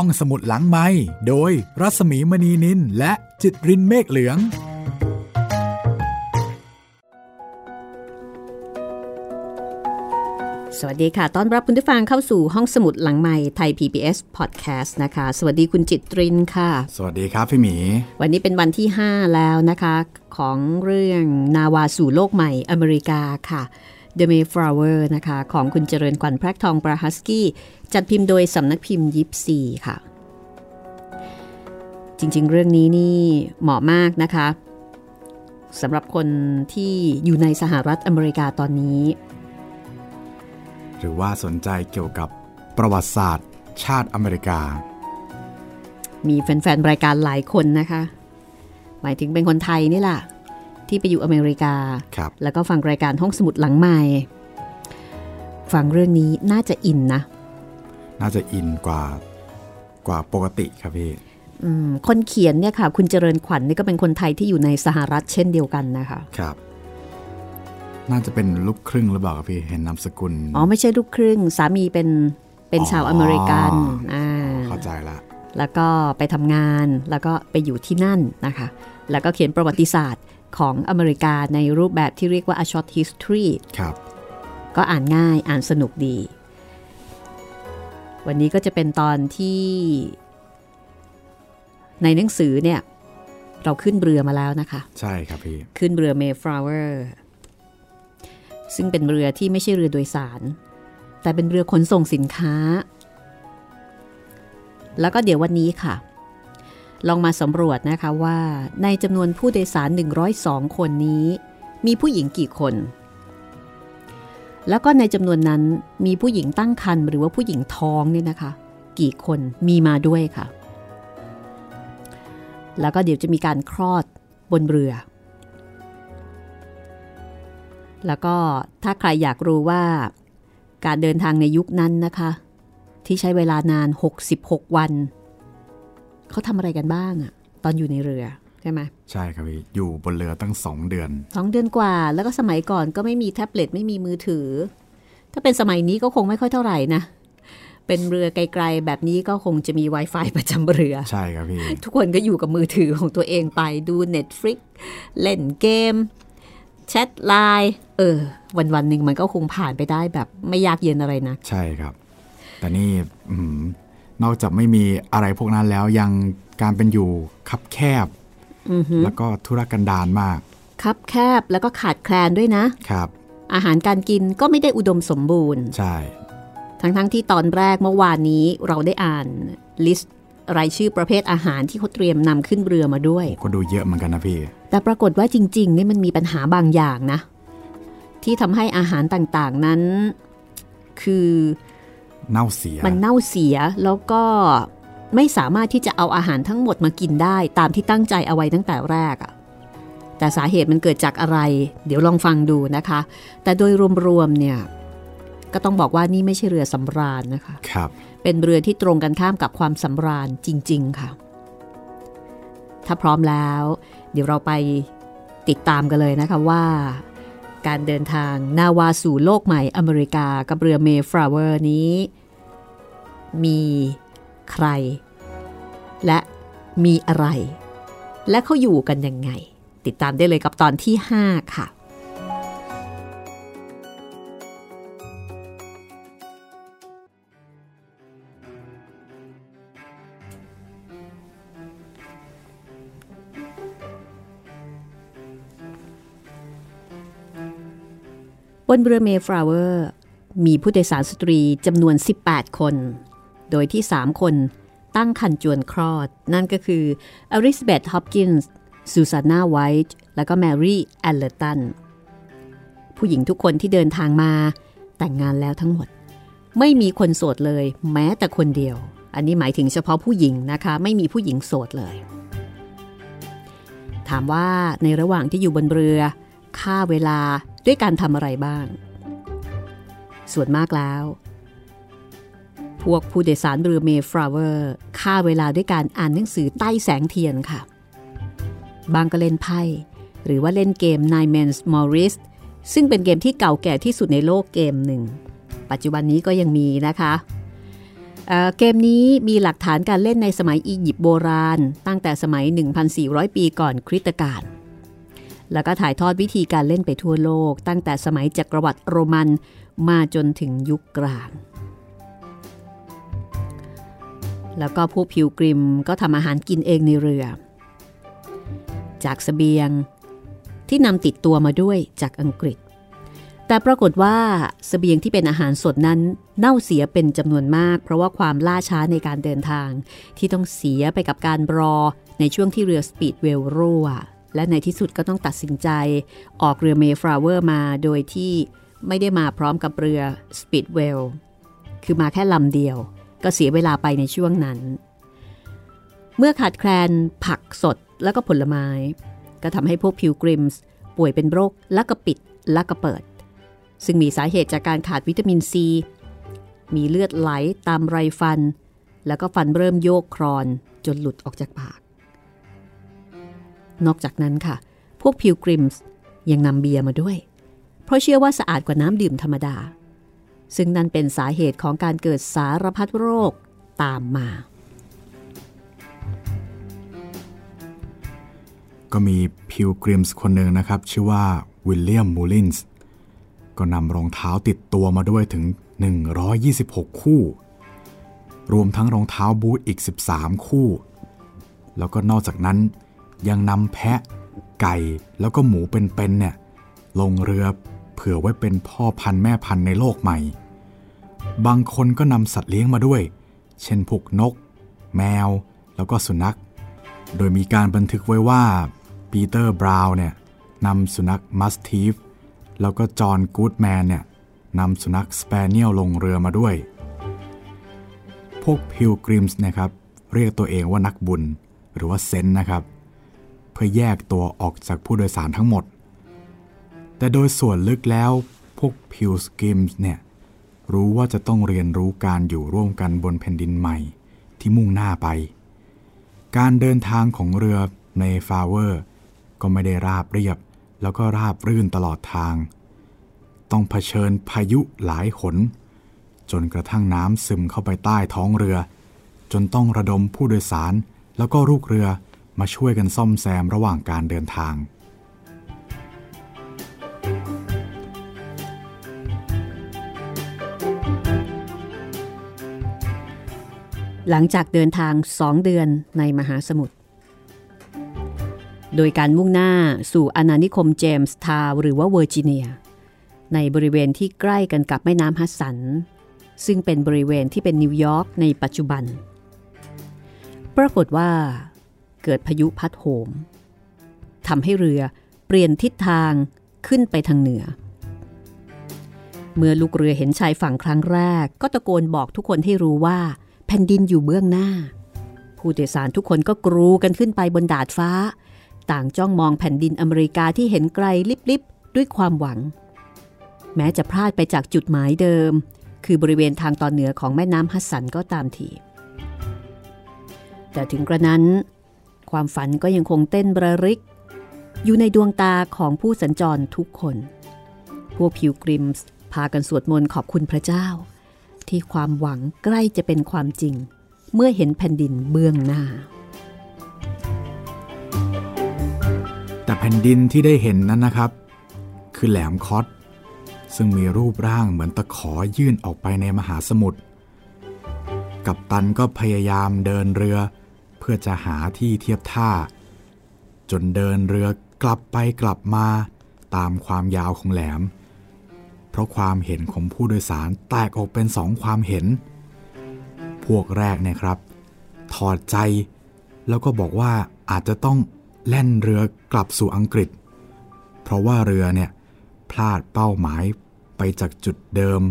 ห้องสมุดหลังไม้โดยรัสมีมณีนินและจิตรินเมฆเหลือง สวัสดีค่ะ ต้อนรับคุณผู้ฟังเข้าสู่ห้องสมุดหลังใหม่ไทย PBS Podcast นะคะ สวัสดีคุณจิตรินค่ะ สวัสดีครับพี่หมี วันนี้เป็นวันที่ 5 แล้วนะคะ ของเรื่องนาวาสู่โลกใหม่อเมริกาค่ะ The Mayflower นะคะ ของคุณเจริญขวัญแพรกทองปราฮัสกี้ จัดพิมพ์โดยสำนักพิมพ์ยิปซีค่ะ จริงๆ เรื่องนี้นี่เหมาะมากนะคะสำหรับคนที่อยู่ในสหรัฐอเมริกาตอนนี้ หรือว่าสนใจเกี่ยวกับประวัติศาสตร์ ชาติอเมริกา มีแฟนๆ รายการหลายคนนะคะ หมายถึงเป็นคนไทยนี่แหละ ที่ไปอยู่อเมริกาครับแล้วก็ฟังรายการห้องสมุดหลังใหม่ ฟังเรื่องนี้น่าจะอินนะ น่าจะอินกว่ากว่าปกติครับพี่อืมคนเขียนเนี่ยค่ะ คุณเจริญขวัญนี่ก็เป็นคนไทยที่อยู่ในสหรัฐเช่นเดียวกันนะคะครับ น่าจะเป็นลูกครึ่งหรือเปล่าครับพี่เห็นนามสกุลอ๋อไม่ใช่ลูกครึ่ง สามีเป็นเป็นชาวอเมริกันอ่าเข้าใจละแล้วก็ไปทำงานแล้วก็ไปอยู่ที่นั่นนะคะ แล้วก็เขียนประวัติศาสตร์ ของอเมริกาในรูปแบบที่เรียกว่า a short history ครับ ก็อ่านง่ายอ่านสนุกดี วันนี้ก็จะเป็นตอนที่ ในหนังสือเนี่ย เราขึ้นเรือมาแล้วนะคะ ใช่ครับพี่ ขึ้นเรือ Mayflower ซึ่งเป็นเรือที่ไม่ใช่เรือโดยสาร แต่เป็นเรือขนส่งสินค้า แล้วก็เดี๋ยววันนี้ค่ะ ลองมาสำรวจนะคะว่าในจำนวนผู้โดยสาร 102 คนนี้ มีผู้หญิงกี่คน แล้วก็ในจำนวนนั้นมีผู้หญิงตั้งครรภ์หรือว่าผู้หญิงท้องเนี่ยนะคะ กี่คนมีมาด้วยค่ะ แล้วก็เดี๋ยวจะมีการคลอดบนเรือ แล้วก็ถ้าใครอยากรู้ว่าการเดินทางในยุคนั้นนะคะ ที่ใช้เวลานาน 66 วัน เขาทำอะไรกันบ้างอะตอนอยู่ในเรือใช่ไหมใช่ครับพี่อยู่บนเรือตั้งสองเดือนสองเดือนกว่า แล้วก็สมัยก่อนก็ไม่มีแท็บเล็ตไม่มีมือถือ ถ้าเป็นสมัยนี้ก็คงไม่ค่อยเท่าไหร่นะเป็นเรือไกลๆ แบบนี้ก็คงจะมี Wi-Fi ประจำเรือ ใช่ครับพี่ ทุกคนก็อยู่กับมือถือของตัวเองไปดู Netflix เล่นเกม แชทไลน์เออ วันวันๆหนึ่งมันก็คงผ่านไปได้แบบไม่ยากเย็นอะไรนะ ใใช่ครับ แต่นี่อืม นอกจากไม่มีอะไรพวกนั้นแล้วยังการเป็นอยู่คับแคบแล้วก็ทุรกันดารมากคับแคบแล้วก็ขาดแคลนด้วยนะครับ อาหารการกินก็ไม่ได้อุดมสมบูรณ์ ใช่ ทั้งๆ ที่ตอนแรกเมื่อวานนี้เราได้อ่าน list รายชื่อประเภทอาหารที่เขาเตรียมนำขึ้นเรือมาด้วยก็ดูเยอะเหมือนกันนะพี่แต่ปรากฏว่าจริงๆนี่มันมีปัญหาบางอย่างนะ ที่ทำให้อาหารต่างๆนั้น คือ เน่าเสีย มันเน่าเสียแล้วก็ไม่สามารถที่จะเอาอาหารทั้งหมดมากินได้ ตามที่ตั้งใจเอาไว้ตั้งแต่แรกอะแต่สาเหตุมันเกิดจากอะไร เดี๋ยวลองฟังดูนะคะ แต่โดยรวมๆเนี่ยก็ต้องบอกว่านี่ไม่ใช่เรือสำราญนะคะครับเป็นเรือที่ตรงกันข้ามกับความสำราญจริง ๆ ค่ะ ถ้าพร้อมแล้ว เดี๋ยวเราไปติดตามกันเลยนะคะว่า การเดินทางนาวาสู่โลกใหม่อเมริกากับเรือเมฟลาเวอร์นี้ มีใคร และมีอะไร และเขาอยู่กันยังไง ติดตามได้เลยกับตอนที่ 5 ค่ะ บนเรือเมฟลาเวอร์มีผู้โดยสารสตรีจำนวน 18 คน โดยที่ 3 คนตั้งครรภ์จวนคลอด นั่นก็คืออลิซาเบธฮอปกินส์ซูซาน่าไวท์และก็แมรี่แอลเลอร์ตัน ผู้หญิงทุกคนที่เดินทางมาแต่งงานแล้วทั้งหมด ไม่มีคนโสดเลยแม้แต่คนเดียว อันนี้หมายถึงเฉพาะผู้หญิงนะคะ ไม่มีผู้หญิงโสดเลย ถามว่าในระหว่างที่อยู่บนเรือค่าเวลา ด้วยการทำอะไรบ้าง ส่วนมากแล้ว พวกผู้โดยสารเรือเมฟลาเวอร์ค่าเวลาด้วยการอ่านหนังสือใต้แสงเทียนค่ะ บางก็เล่นไพ่ หรือว่าเล่นเกม Nine Men's Morris ซึ่งเป็นเกมที่เก่าแก่ที่สุดในโลกเกมหนึ่ง ปัจจุบันนี้ก็ยังมีนะคะเเกมนี้มีหลักฐานการเล่นในสมัยอียิปต์โบราณ ตั้งแต่สมัย 1,400 ปีก่อนคริสตกาล แล้วก็ถ่ายทอดวิธีการเล่นไปทั่วโลก ตั้งแต่สมัยจักรวรรดิโรมันมาจนถึงยุคกลาง แล้วก็ผู้ผิวกริมก็ทำอาหารกินเองในเรือ จากสเสบียงที่นำติดตัวมาด้วยจากอังกฤษ แต่ปรากฏว่าสเสบียงที่เป็นอาหารสดนั้นเน่าเสียเป็นจำนวนมาก เพราะว่าความล่าช้าในการเดินทางที่ต้องเสียไปกับการรอในช่วงที่เรือสปีดเวลรั่ว และในที่สุดก็ต้องตัดสินใจออกเรือเมฟลาเวอร์มาโดยที่ไม่ได้มาพร้อมกับเรือสปีดเวลคือมาแค่ลำเดียว ก็เสียเวลาไปในช่วงนั้น เมื่อขาดแคลนผักสดแล้วก็ผลไม้ ก็ทำให้พวกพิลกริมส์ป่วยเป็นโรคลักกระปิดลักกระเปิด ซึ่งมีสาเหตุจากการขาดวิตามินซี มีเลือดไหลตามไรฟัน แล้วก็ฟันเริ่มโยกครอนจนหลุดออกจากปาก นอกจากนั้นค่ะ พวกพิลกริมส์ยังนำเบียร์มาด้วย เพราะเชื่อว่าสะอาดกว่าน้ำดื่มธรรมดา ซึ่งนั่นเป็นสาเหตุของการเกิดสารพัดโรคตามมา ก็มีพิลกริมส์คนหนึ่งนะครับ ชื่อว่าวิลเลียมมูลินส์ก็นำรองเท้าติดตัวมาด้วยถึง 126 คู่ รวมทั้งรองเท้าบูทอีก 13 คู่ แล้วก็นอกจากนั้น ยังนำแพะ ไก่แล้วก็หมูเป็นๆเนี่ย ลงเรือเผื่อไว้เป็นพ่อพันธุ์แม่พันธุ์ในโลกใหม่ บางคนก็นำสัตว์เลี้ยงมาด้วย เช่นพวกนก แมว แล้วก็สุนัข โดยมีการบันทึกไว้ว่าปีเตอร์บราวน์เนี่ยนำสุนัขมัสทีฟแล้วก็จอห์นกูดแมนเนี่ยนำสุนัขสเปเนียลลงเรือมาด้วย พวกพิลกริมส์นะครับ เรียกตัวเองว่านักบุญหรือว่า Saint นะครับ เพื่อแยกตัวออกจากผู้โดยสารทั้งหมด แต่โดยส่วนลึกแล้วพวกพิลกริมส์เนี่ยรู้ว่าจะต้องเรียนรู้การอยู่ร่วมกันบนแผ่นดินใหม่ที่มุ่งหน้าไป การเดินทางของเรือในฟาเวอร์ ก็ไม่ได้ราบเรียบแล้วก็ราบรื่นตลอดทาง ต้องเผชิญพายุหลายหนจนกระทั่งน้ำซึมเข้าไปใต้ท้องเรือ จนต้องระดมผู้โดยสารแล้วก็ลูกเรือ มาช่วยกันซ่อมแซมระหว่างการเดินทาง หลังจากเดินทางสองเดือนในมหาสมุทร โดยการมุ่งหน้าสู่อาณานิคมเจมส์ทาวหรือว่าเวอร์จิเนีย ในบริเวณที่ใกล้กันกับแม่น้ำฮัสสัน ซึ่งเป็นบริเวณที่เป็นนิวยอร์กในปัจจุบัน ปรากฏว่า เกิดพายุพัดโหมทำให้เรือเปลี่ยนทิศทางขึ้นไปทางเหนือ เมื่อลูกเรือเห็นชายฝั่งครั้งแรก ก็ตะโกนบอกทุกคนให้รู้ว่า แผ่นดินอยู่เบื้องหน้า ผู้โดยสารทุกคนก็กรูกันขึ้นไปบนดาดฟ้า ต่างจ้องมองแผ่นดินอเมริกาที่เห็นไกลลิบๆด้วยความหวัง แม้จะพลาดไปจากจุดหมายเดิม คือบริเวณทางตอนเหนือของแม่น้ำฮัสสันก็ตามทีแต่ถึงกระนั้น ความฝันก็ยังคงเต้นบระริก อยู่ในดวงตาของผู้สัญจรทุกคน พวกพิวกริมส์พากันสวดมนต์ขอบคุณพระเจ้า ที่ความหวังใกล้จะเป็นความจริง เมื่อเห็นแผ่นดินเบื้องหน้า แต่แผ่นดินที่ได้เห็นนั้นนะครับ คือแหลมคอสซึ่งมีรูปร่างเหมือนตะขอยื่นออกไปในมหาสมุทรกับตันก็พยายามเดินเรือ พื่อจะหาที่เทียบท่า จนเดินเรือกลับไปกลับมาตามความยาวของแหลม เพราะความเห็นของผู้โดยสารแตกออกเป็นสองความเห็น พวกแรกเนี่ยครับ ถอดใจ แล้วก็บอกว่าอาจจะต้องแล่นเรือกลับสู่อังกฤษ เพราะว่าเรือเนี่ยพลาดเป้าหมายไปจากจุดเดิม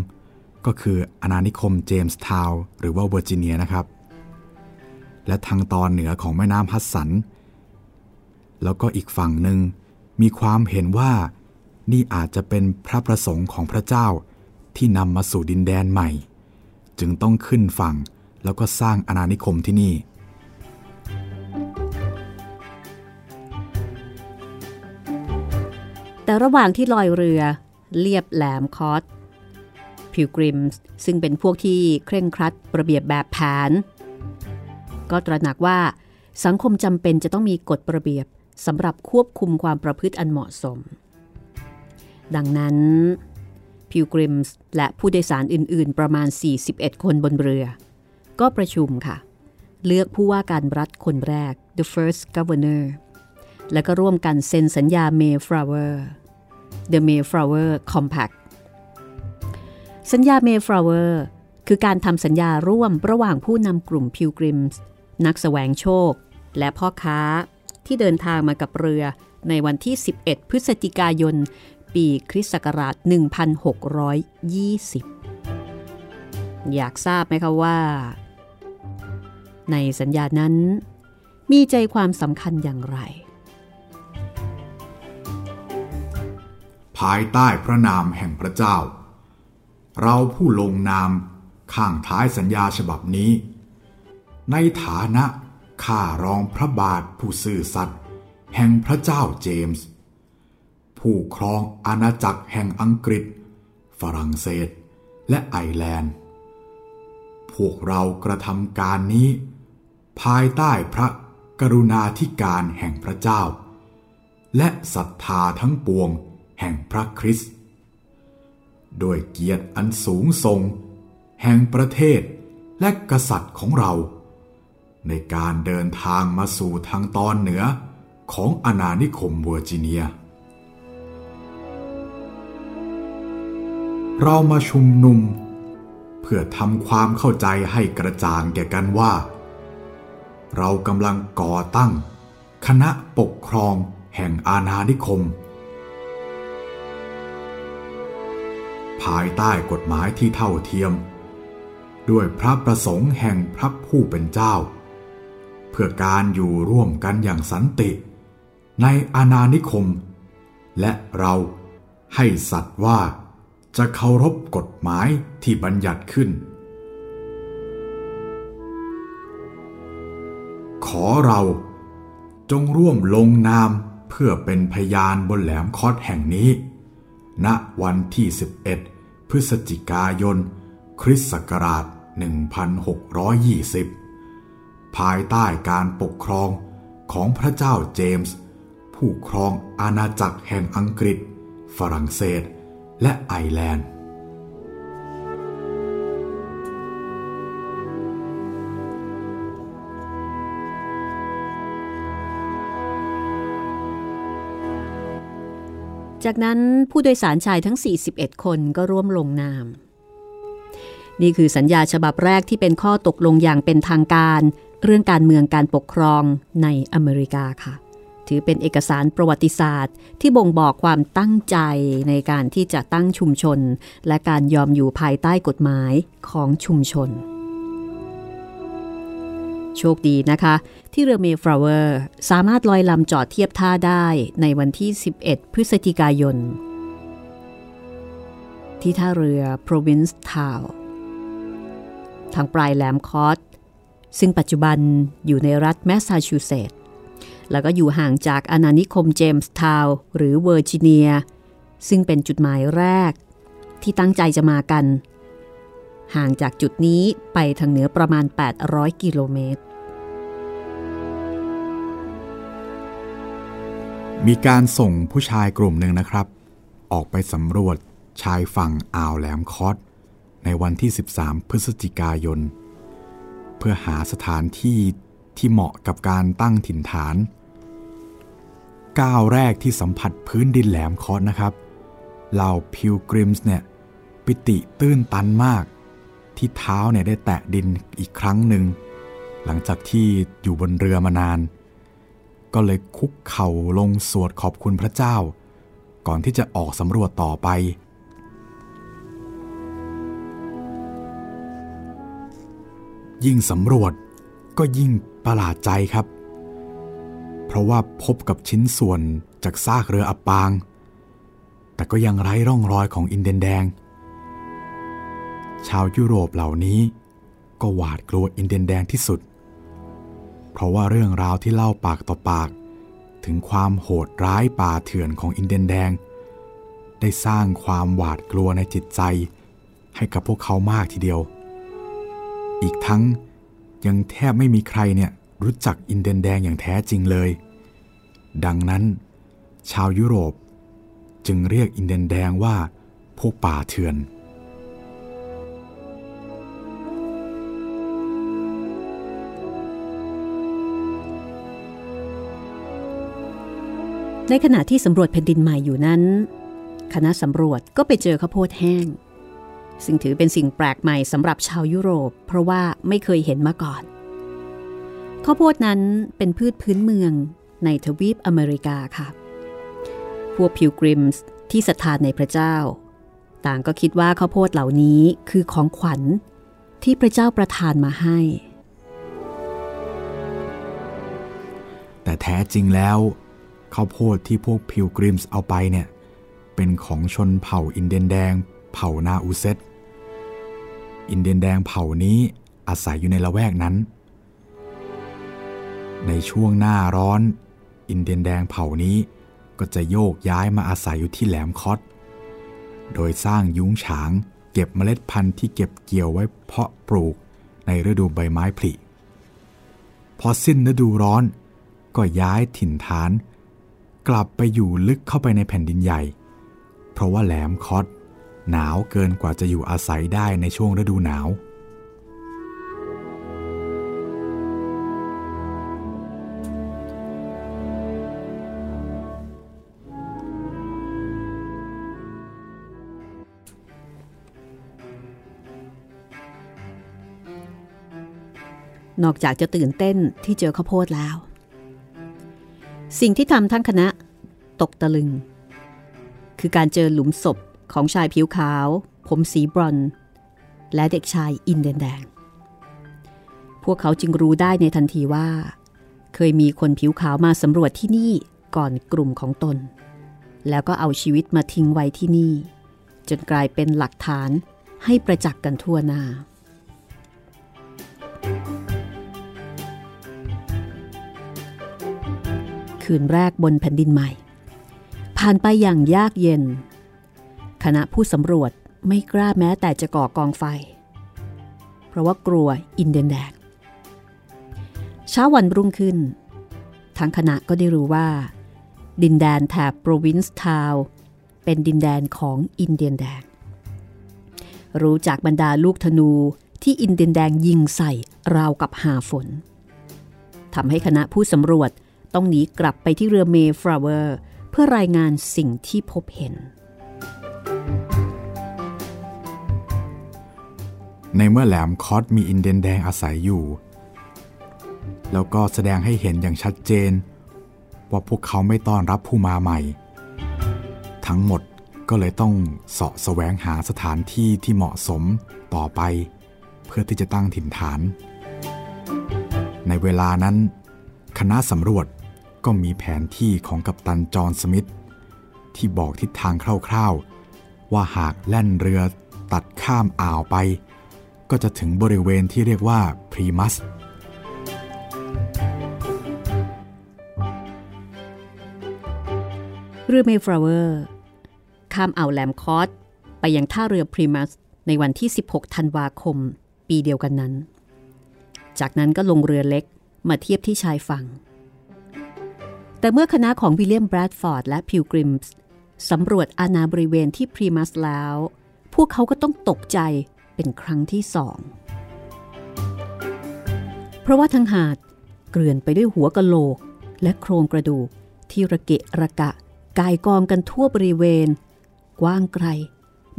ก็คืออาณานิคมเจมส์ทาวน์หรือว่าเวอร์จิเนียนะครับ และทางตอนเหนือของแม่น้ำฮัสสัน แล้วก็อีกฝั่งหนึ่งมีความเห็นว่านี่อาจจะเป็นพระประสงค์ของพระเจ้าที่นำมาสู่ดินแดนใหม่ จึงต้องขึ้นฝั่งแล้วก็สร้างอาณานิคมที่นี่ แต่ระหว่างที่ลอยเรือเลียบแหลมคอสพิวกริมส์ซึ่งเป็นพวกที่เคร่งครัดระเบียบแบบแผน ก็ตระหนักว่า สังคมจำเป็นจะต้องมีกฎระเบียบสำหรับควบคุมความประพฤติอันเหมาะสม ดังนั้น พิวกริมส์และผู้โดยสารอื่น ๆ ประมาณ 41 คนบนเรือ ก็ประชุมค่ะ เลือกผู้ว่าการรัฐคนแรก the first governor และก็ร่วมกันเซ็นสัญญา Mayflower the Mayflower Compact สัญญา Mayflower คือการทำสัญญาร่วมระหว่างผู้นำกลุ่มพิวกริมส์ นักสแสวงโชค และพ่อค้าที่เดินทางมากับเรือในวันที่ 11 พฤศจิกายน ปีคริสต์ศักราช 1620 อยากทราบไหมคะว่า ในสัญญานั้น มีใจความสำคัญอย่างไร ภายใต้พระนามแห่งพระเจ้า เราผู้ลงนามข้างท้ายสัญญาฉบับนี้ ในฐานะข้ารองพระบาทผู้ซื่อสัตย์แห่งพระเจ้าเจมส์ ผู้ครองอาณาจักรแห่งอังกฤษ ฝรั่งเศส และไอร์แลนด์ พวกเรากระทำการนี้ ภายใต้พระกรุณาธิการแห่งพระเจ้า และศรัทธาทั้งปวงแห่งพระคริสต์โดยเกียรติอันสูงส่งแห่งประเทศและกษัตริย์ของเรา ในการเดินทางมาสู่ทางตอนเหนือของอาณานิคมเวอร์จิเนีย เรามาชุมนุม เพื่อทำความเข้าใจให้กระจ่างแก่กันว่า เรากำลังก่อตั้ง คณะปกครองแห่งอาณานิคม ภายใต้กฎหมายที่เท่าเทียม ด้วยพระประสงค์แห่งพระผู้เป็นเจ้า พื่อการอยู่ร่วมกันอย่างสันติ ในอาณานิคม และเราให้สัตว์ว่าจะเคารพกฎหมายที่บัญญัติขึ้น ขอเราจงร่วมลงนามเพื่อเป็นพยานบนแหลมคอดแห่งนี้ ณวันที่ 11 พฤศจิกายน คริสต์ศักราช 1620 ภายใต้การปกครองของพระเจ้าเจมส์ ผู้ครองอาณาจักรแห่งอังกฤษ ฝรั่งเศส และไอร์แลนด์ จากนั้นผู้โดยสารชายทั้ง 41 คนก็ร่วมลงนาม นี่คือสัญญาฉบับแรกที่เป็นข้อตกลงอย่างเป็นทางการ เรื่องการเมืองการปกครองในอเมริกาค่ะ ถือเป็นเอกสารประวัติศาสตร์ ที่บ่งบอกความตั้งใจในการที่จะตั้งชุมชน และการยอมอยู่ภายใต้กฎหมายของชุมชน โชคดีนะคะ ที่เรือเมฟลาเวอร์สามารถลอยลำจอดเทียบท่าได้ในวันที่ 11 พฤศจิกายน ที่ท่าเรือ Provincetown ทางปลายแหลมคอด ซึ่งปัจจุบันอยู่ในรัฐแมสซาชูเซตส์แล้วก็อยู่ห่างจากอาณานิคมเจมส์ทาวน์หรือเวอร์จิเนีย ซึ่งเป็นจุดหมายแรก ที่ตั้งใจจะมากัน ห่างจากจุดนี้ไปทางเหนือประมาณ 800 กิโลเมตร มีการส่งผู้ชายกลุ่มหนึ่งนะครับ ออกไปสำรวจชายฝั่งอ่าวแหลมคอสในวันที่ 13 พฤศจิกายน เพื่อหาสถานที่ที่เหมาะกับการตั้งถิ่นฐาน ก้าวแรกที่สัมผัสพื้นดินแหลมคอสนะครับเหล่าพิวกริมส์เนี่ยปิติตื้นตันมาก ที่เท้าเนี่ยได้แตะดินอีกครั้งหนึ่ง หลังจากที่อยู่บนเรือมานาน ก็เลยคุกเข่าลงสวดขอบคุณพระเจ้า ก่อนที่จะออกสำรวจต่อไป ยิ่งสำรวจก็ยิ่งประหลาดใจครับ เพราะว่าพบกับชิ้นส่วนจากซากเรืออับปาง แต่ก็ยังไร้ร่องรอยของอินเดียนแดง ชาวยุโรปเหล่านี้ ก็หวาดกลัวอินเดียนแดงที่สุด เพราะว่าเรื่องราวที่เล่าปากต่อปาก ถึงความโหดร้ายป่าเถื่อนของอินเดียนแดง ได้สร้างความหวาดกลัวในจิตใจ ให้กับพวกเขามากทีเดียว อีกทั้งยังแทบไม่มีใครเนี่ยรู้จักอินเดียนแดงอย่างแท้จริงเลย ดังนั้น ชาวยุโรปจึงเรียกอินเดียนแดงว่าพวกป่าเถื่อน ในขณะที่สำรวจแผ่นดินใหม่อยู่นั้น คณะสำรวจก็ไปเจอข้าวโพดแห้ง ซึ่งถือเป็นสิ่งแปลกใหม่สำหรับชาวยุโรป เพราะว่าไม่เคยเห็นมาก่อน ข้าวโพดนั้นเป็นพืชพื้นเมืองในทวีปอเมริกาค่ะ พวกพิวกริมส์ที่ศรัทธาในพระเจ้า ต่างก็คิดว่าข้าวโพดเหล่านี้คือของขวัญที่พระเจ้าประทานมาให้ แต่แท้จริงแล้วข้าวโพดที่พวกพิวกริมส์เอาไปเนี่ยเป็นของชนเผ่าอินเดียนแดง เผ่านาอูเซต อินเดียนแดงเผ่านี้อาศัยอยู่ในละแวกนั้น ในช่วงหน้าร้อน อินเดียนแดงเผ่านี้ก็จะโยกย้ายมาอาศัยอยู่ที่แหลมคอตโดยสร้างยุ้งฉางเก็บเมล็ดพันธุ์ที่เก็บเกี่ยวไว้เพาะปลูกในฤดูใบไม้ผลิพอสิ้นฤดูร้อนก็ย้ายถิ่นฐาน กลับไปอยู่ลึกเข้าไปในแผ่นดินใหญ่ เพราะว่าแหลมคอต หนาวเกินกว่าจะอยู่อาศัยได้ในช่วงฤดูหนาว นอกจากจะตื่นเต้นที่เจอข้าวโพดแล้ว สิ่งที่ทำทั้งคณะตกตะลึง คือการเจอหลุมศพ ของชายผิวขาว ผมสีบรอนซ์และเด็กชายอินเดนแดง พวกเขาจึงรู้ได้ในทันทีว่า เคยมีคนผิวขาวมาสำรวจที่นี่ก่อนกลุ่มของตน แล้วก็เอาชีวิตมาทิ้งไว้ที่นี่ จนกลายเป็นหลักฐานให้ประจักษ์กันทั่วหน้าคืนแรกบนแผ่นดินใหม่ ผ่านไปอย่างยากเย็น คณะผู้สำรวจไม่กล้าแม้แต่จะก่อกองไฟ เพราะว่ากลัวอินเดียนแดงเช้าวันรุ่งขึ้น ทั้งคณะก็ได้รู้ว่า ดินแดนแถบโพรวินซ์ทาวน์เป็นดินแดนของอินเดียนแดง รู้จากบรรดาลูกธนูที่อินเดียนแดงยิงใส่ราวกับหาฝนทำให้คณะผู้สำรวจต้องหนีกลับไปที่เรือเมฟลาเวอร์ เพื่อรายงานสิ่งที่พบเห็น ในเมื่อแหลมคอสมีอินเดียนแดงอาศัยอยู่ แล้วก็แสดงให้เห็นอย่างชัดเจน ว่าพวกเขาไม่ต้อนรับผู้มาใหม่ ทั้งหมดก็เลยต้องเสาะแสวงหาสถานที่ที่เหมาะสมต่อไป เพื่อที่จะตั้งถิ่นฐาน ในเวลานั้น คณะสำรวจก็มีแผนที่ของกัปตันจอห์นสมิธที่บอกทิศทางคร่าวๆ ว่าหากแล่นเรือตัดข้ามอ่าวไป ก็จะถึงบริเวณที่เรียกว่าพรีมัส เรือเมฟลาเวอร์ข้ามอ่าวแหลมคอดไปยังท่าเรือพลีมัธ ในวันที่ 16 ธันวาคม ปีเดียวกันนั้น จากนั้นก็ลงเรือเล็กมาเทียบที่ชายฝั่ง แต่เมื่อคณะของวิลเลียมแบรดฟอร์ดและพิลกริมส์สำรวจอาณาบริเวณที่พลีมัธแล้ว พวกเขาก็ต้องตกใจ เป็นครั้งที่สอง เพราะว่าทั้งหาดเกลื่อนไปด้วยหัวกะโหลก และโครงกระดูกที่ระเกะระกะกายกองกันทั่วบริเวณ กว้างไกล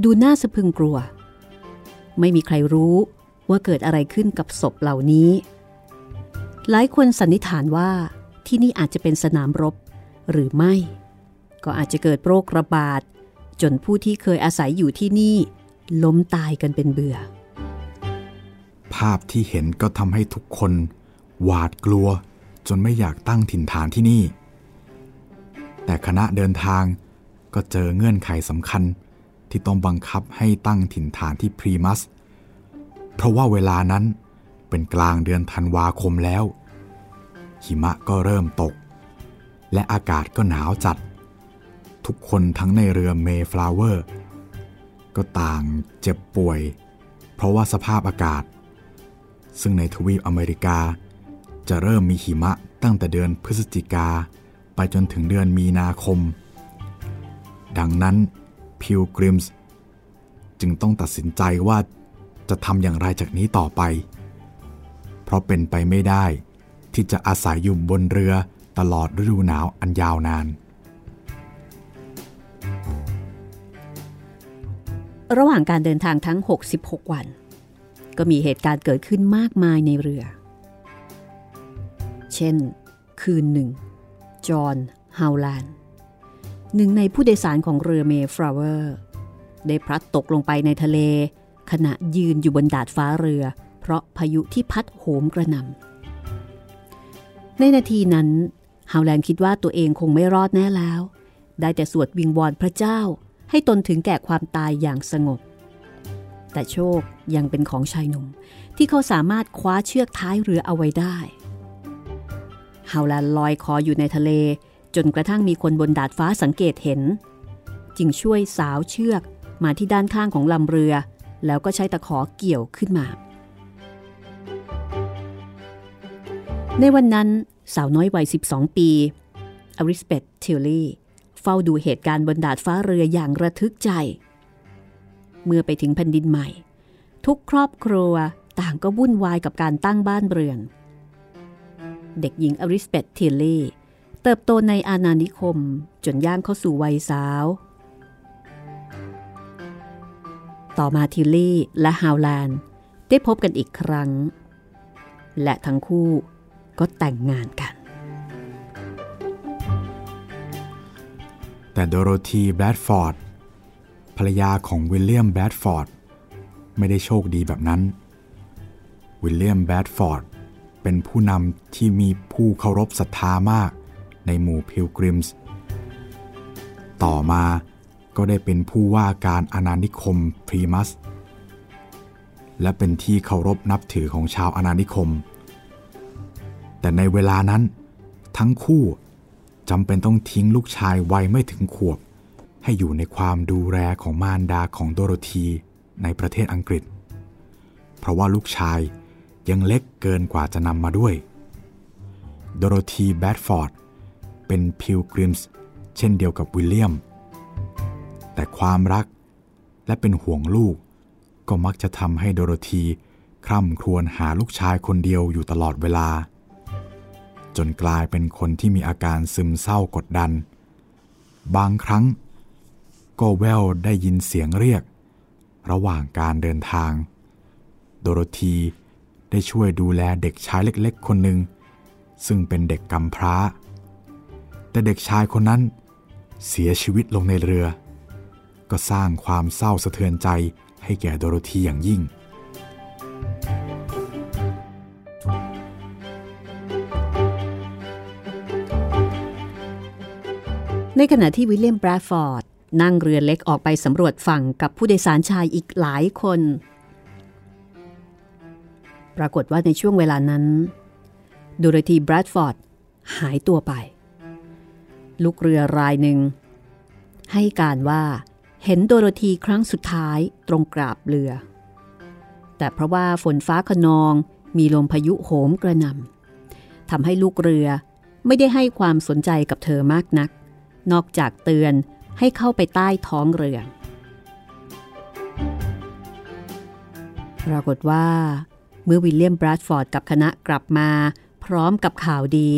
ดูน่าสะพึงกลัว ไม่มีใครรู้ว่าเกิดอะไรขึ้นกับศพเหล่านี้ หลายคนสันนิษฐานว่าที่นี่อาจจะเป็นสนามรบหรือไม่ ก็อาจจะเกิดโรคระบาด จนผู้ที่เคยอาศัยอยู่ที่นี่ ล้มตายกันเป็นเบื่อ ภาพที่เห็นก็ทำให้ทุกคน หวาดกลัวจนไม่อยากตั้งถิ่นฐานที่นี่ แต่คณะเดินทางก็เจอเงื่อนไขสำคัญที่ต้องบังคับให้ตั้งถิ่นฐานที่พรีมัส เพราะว่าเวลานั้นเป็นกลางเดือนธันวาคมแล้ว หิมะก็เริ่มตก และอากาศก็หนาวจัด ทุกคนทั้งในเรือเมฟลาเวอร์ ก็ต่างเจ็บป่วย เพราะว่าสภาพอากาศ ซึ่งในทวีปอเมริกา จะเริ่มมีหิมะตั้งแต่เดือนพฤศจิกา ไปจนถึงเดือนมีนาคม ดังนั้นพิวกริมส์จึงต้องตัดสินใจว่าจะทำอย่างไรจากนี้ต่อไป เพราะเป็นไปไม่ได้ที่จะอาศัยอยู่บนเรือตลอดฤดูหนาวอันยาวนาน ระหว่างการเดินทางทั้ง 66 วัน ก็มีเหตุการณ์เกิดขึ้นมากมายในเรือ เช่น คืนหนึ่ง จอห์น ฮาวแลนด์หนึ่งในผู้โดยสารของเรือเมย์ฟลาวเวอร์ ได้พลัดตกลงไปในทะเล ขณะยืนอยู่บนดาดฟ้าเรือ เพราะพายุที่พัดโหมกระหน่ำในนาทีนั้นฮาวแลนด์คิดว่าตัวเองคงไม่รอดแน่แล้ว ได้แต่สวดวิงวอนพระเจ้า ให้ตนถึงแก่ความตายอย่างสงบ แต่โชคยังเป็นของชายหนุ่มที่เขาสามารถคว้าเชือกท้ายเรือเอาไว้ได้ฮาวแลนด์ลอยคออยู่ในทะเลจนกระทั่งมีคนบนดาดฟ้าสังเกตเห็น จึงช่วยสาวเชือกมาที่ด้านข้างของลำเรือ แล้วก็ใช้ตะขอเกี่ยวขึ้นมา ในวันนั้นสาวน้อยวัย 12 ปีอลิซาเบธทิลลี่ เฝ้าดูเหตุการณ์บนดาดฟ้าเรืออย่างระทึกใจ เมื่อไปถึงแผ่นดินใหม่ ทุกครอบครัวต่างก็วุ่นวายกับการตั้งบ้านเรือน เด็กหญิงอลิซาเบธทิลลี่ เติบโตในอาณานิคมจนย่างเข้าสู่วัยสาว ต่อมาทิลลี่และฮาวแลนด์ได้พบกันอีกครั้ง และทั้งคู่ก็แต่งงานกัน แต่โดโรธีแบรดฟอร์ดภรรยาของวิลเลียมแบรดฟอร์ดไม่ได้โชคดีแบบนั้น วิลเลียมแบรดฟอร์ดเป็นผู้นำที่มีผู้เคารพศรัทธามากในหมู่พิลกริมส์ ต่อมาก็ได้เป็นผู้ว่าการอาณานิคมพรีมัส และเป็นที่เคารพนับถือของชาวอาณานิคม แต่ในเวลานั้นทั้งคู่ จำเป็นต้องทิ้งลูกชายวัยไม่ถึงขวบ ให้อยู่ในความดูแลของมารดาของโดโรธีในประเทศอังกฤษ เพราะว่าลูกชายยังเล็กเกินกว่าจะนำมาด้วย โดโรธีแบดฟอร์ดเป็นพิลกริมส์เช่นเดียวกับวิลเลียม แต่ความรักและเป็นห่วงลูก ก็มักจะทำให้โดโรธีคร่ำครวญหาลูกชายคนเดียวอยู่ตลอดเวลา จนกลายเป็นคนที่มีอาการซึมเศร้ากดดัน บางครั้ง ก็แววได้ยินเสียงเรียก ระหว่างการเดินทาง โดโรธีได้ช่วยดูแลเด็กชายเล็กๆ คนหนึ่ง ซึ่งเป็นเด็กกำพร้า แต่เด็กชายคนนั้นเสียชีวิตลงในเรือ ก็สร้างความเศร้าสะเทือนใจให้แก่โดโรธีอย่างยิ่ง ในขณะที่วิลเลียมแบรดฟอร์ดนั่งเรือเล็กออกไปสำรวจฝั่งกับผู้โดยสารชายอีกหลายคน ปรากฏว่าในช่วงเวลานั้นโดโรธีแบรดฟอร์ดหายตัวไป ลูกเรือรายหนึ่ง ให้การว่าเห็นโดโรธีครั้งสุดท้ายตรงกราบเรือ แต่เพราะว่าฝนฟ้าขนองมีลมพายุโหมกระหน่ำทำให้ลูกเรือไม่ได้ให้ความสนใจกับเธอมากนัก นอกจากเตือนให้เข้าไปใต้ท้องเรือ ปรากฏว่า เมื่อวิลเลียมบรัดฟอร์ดกับคณะกลับมา พร้อมกับข่าวดี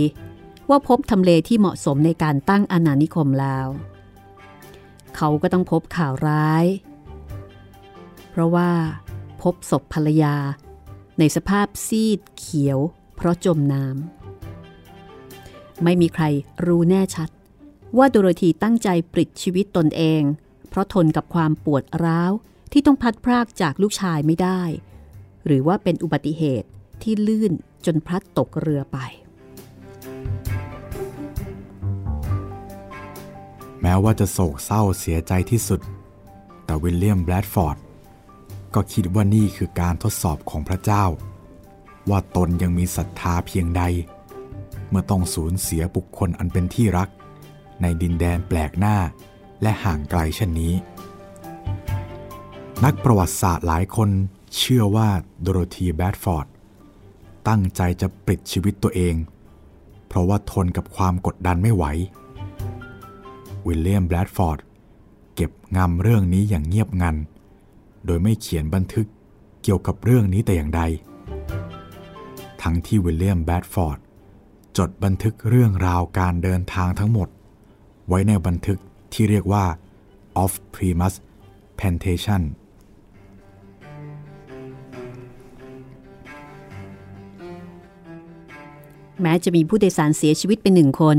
ว่าพบทำเลที่เหมาะสมในการตั้งอาณานิคมแล้ว เขาก็ต้องพบข่าวร้าย เพราะว่า พบศพภรรยา ในสภาพซีดเขียว เพราะจมน้ำไม่มีใครรู้แน่ชัด ว่าโดโรธีตั้งใจปลิดชีวิตตนเอง เพราะทนกับความปวดร้าวที่ต้องพัดพรากจากลูกชายไม่ได้ หรือว่าเป็นอุบัติเหตุที่ลื่นจนพลัดตกเรือไป แม้ว่าจะโศกเศร้าเสียใจที่สุด แต่วิลเลียมแบรดฟอร์ดก็คิดว่านี่คือการทดสอบของพระเจ้า ว่าตนยังมีศรัทธาเพียงใด เมื่อต้องสูญเสียบุคคลอันเป็นที่รัก ในดินแดนแปลกหน้า และห่างไกลเช่นนี้ นักประวัติศาสตร์หลายคนเชื่อว่าโดโรธีแบรดฟอร์ด ตั้งใจจะปลิดชีวิตตัวเอง เพราะว่าทนกับความกดดันไม่ไหว วิลเลียมแบรดฟอร์ด เก็บงำเรื่องนี้อย่างเงียบงัน โดยไม่เขียนบันทึกเกี่ยวกับเรื่องนี้แต่อย่างใด ทั้งที่วิลเลียมแบรดฟอร์ด จดบันทึกเรื่องราวการเดินทางทั้งหมด ไว้ในบันทึกที่เรียกว่า Off Primus Plantation แม้จะมีผู้โดยสารเสียชีวิตไปหนึ่งคน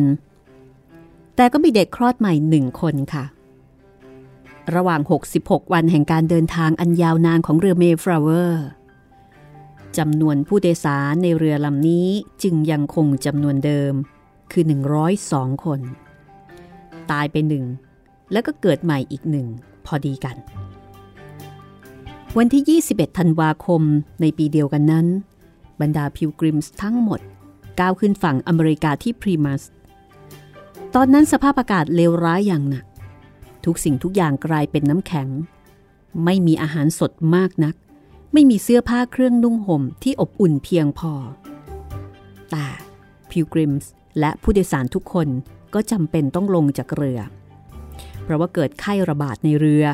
แต่ก็มีเด็กคลอดใหม่หนึ่งคนค่ะ ระหว่าง 66 วันแห่งการเดินทางอันยาวนานของเรือเมฟลาเวอร์จำนวนผู้โดยสารในเรือลำนี้จึงยังคงจำนวนเดิมคือ 102 คน ตายไปหนึ่ง แล้วก็เกิดใหม่อีกหนึ่งพอดีกัน วันที่ 21 ธันวาคมในปีเดียวกันนั้น บรรดาพิวกริมส์ทั้งหมด ก้าวขึ้นฝั่งอเมริกาที่พรีมัส ตอนนั้นสภาพอากาศเลวร้ายอย่างหนัก ทุกสิ่งทุกอย่างกลายเป็นน้ำแข็ง ไม่มีอาหารสดมากนัก ไม่มีเสื้อผ้าเครื่องนุ่งห่มที่อบอุ่นเพียงพอ แต่พิวกริมส์และผู้โดยสารทุกคน ก็จำเป็นต้องลงจากเรือ เพราะว่าเกิดไข้ระบาดในเรือ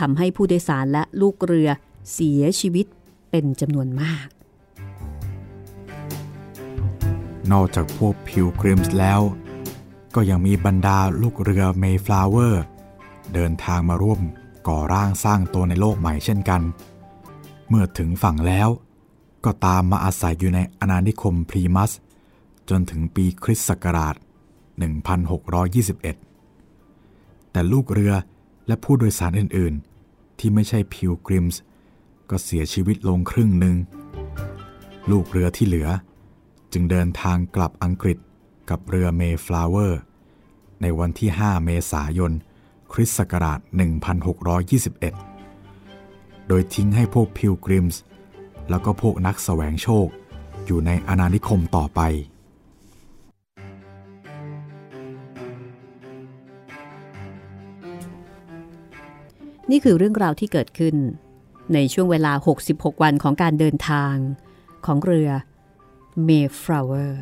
ทำให้ผู้โดยสารและลูกเรือเสียชีวิตเป็นจำนวนมาก นอกจากพวกพิวกริมส์แล้ว ก็ยังมีบรรดาลูกเรือเมฟลาเวอร์เดินทางมาร่วมก่อร่างสร้างตัวในโลกใหม่เช่นกัน เมื่อถึงฝั่งแล้ว ก็ตามมาอาศัยอยู่ในอาณานิคมพรีมัส จนถึงปีคริสต์ศักราช 1621 แต่ลูกเรือและผู้โดยสารอื่นๆ ที่ไม่ใช่พิวกริมส์ก็เสียชีวิตลงครึ่งหนึ่ง ลูกเรือที่เหลือ จึงเดินทางกลับอังกฤษกับเรือเมฟลาเวอร์ ในวันที่ 5 เมษายน คริสต์ศักราช 1621 โดยทิ้งให้พวกพิวกริมส์แล้วก็พวกนักแสวงโชคอยู่ในอาณานิคมต่อไป นี่คือเรื่องราวที่เกิดขึ้น ในช่วงเวลา 66 วันของการเดินทางของเรือ Mayflower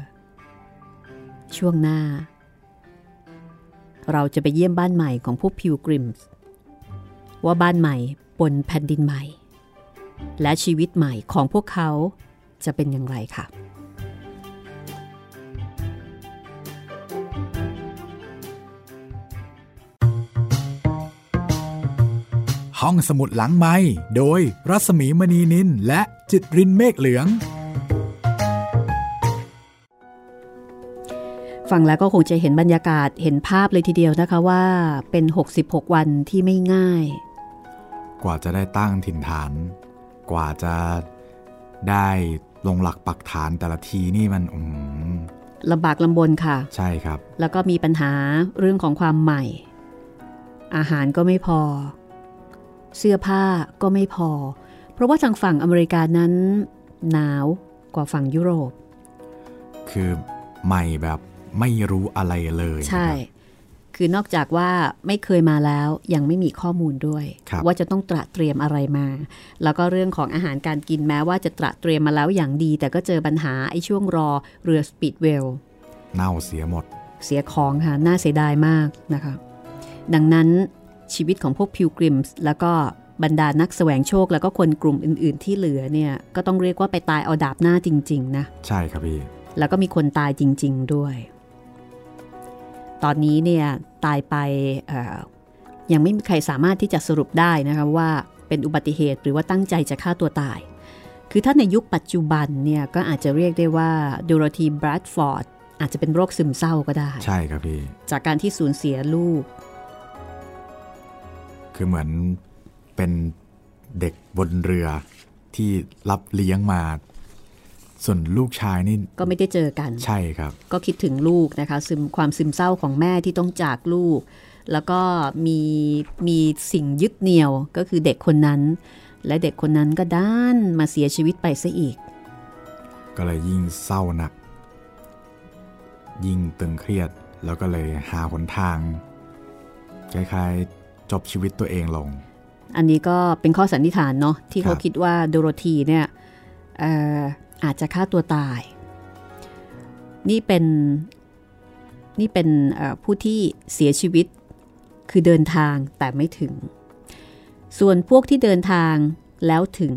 ช่วงหน้า เราจะไปเยี่ยมบ้านใหม่ของพวกพิวกริมส์ว่าบ้านใหม่บนแผ่นดินใหม่ และชีวิตใหม่ของพวกเขาจะเป็นอย่างไรค่ะ ห้องสมุดหลังไม้โดยรัสมีมณีนินและจิตรินเมฆเหลือง ฟังแล้วก็คงจะเห็นบรรยากาศเห็นภาพเลยทีเดียวนะคะว่าเป็น 66 วันที่ไม่ง่าย กว่าจะได้ตั้งถิ่นฐาน กว่าจะได้ลงหลักปักฐานแต่ละทีนี่มันอืมลำบากลำบนค่ะ ใช่ครับ แล้วก็มีปัญหาเรื่องของความใหม่ อาหารก็ไม่พอ เสื้อผ้าก็ไม่พอ เพราะว่าทางฝั่งอเมริกานั้น หนาวกว่าฝั่งยุโรป คือใหม่แบบไม่รู้อะไรเลยใช่นะครับคือนอกจากว่าไม่เคยมาแล้วยังไม่มีข้อมูลด้วยครับว่าจะต้องตระเตรียมอะไรมา แล้วก็เรื่องของอาหารการกินแม้ว่าจะตระเตรียมมาแล้วอย่างดี แต่ก็เจอปัญหาไอ้ช่วงรอเรือสปีดเวลล์เน่าเสียหมด เสียของค่ะน่าเสียดายมากนะคะดังนั้น ชีวิตของพวกพิลกริมส์แล้วก็บรรดานักแสวงโชคแล้วก็คนกลุ่มอื่น ๆ ที่เหลือเนี่ยก็ต้องเรียกว่าไปตายเอาดาบหน้าจริง ๆ นะ ใช่ครับพี่แล้วก็มีคนตายจริง ๆ ด้วย ตอนนี้เนี่ยตายไปเอ่อยังไม่มีใครสามารถที่จะสรุปได้นะคะว่าเป็นอุบัติเหตุหรือว่าตั้งใจจะฆ่าตัวตาย คือถ้าในยุคปัจจุบันเนี่ยก็อาจจะเรียกได้ว่าโดโรธีบรัดฟอร์ดอาจจะเป็นโรคซึมเศร้าก็ได้ ใช่ครับพี่ จากการที่สูญเสียลูก คือเหมือนเป็นเด็กบนเรือที่รับเลี้ยงมา ส่วนลูกชายนี่ก็ไม่ได้เจอกัน ใช่ครับ ก็คิดถึงลูกนะคะ ซึมความซึมเศร้าของแม่ที่ต้องจากลูก แล้วก็มีมีสิ่งยึดเหนี่ยวก็คือเด็กคนนั้น และเด็กคนนั้นก็ด้านมาเสียชีวิตไปซะอีก ก็เลยยิ่งเศร้าหนัก ยิ่งตึงเครียดแล้วก็เลยหาหนทางคล้ายๆ จบชีวิตตัวเองลง อันนี้ก็เป็นข้อสันนิษฐานเนาะที่เขาครับคิดว่าโดโรธีเนี่ยเอ่ออาจจะฆ่าตัวตาย นี่เป็นนี่เป็นเอ่อผู้ที่เสียชีวิตคือเดินทางแต่ไม่ถึง ส่วนพวกที่เดินทางแล้วถึง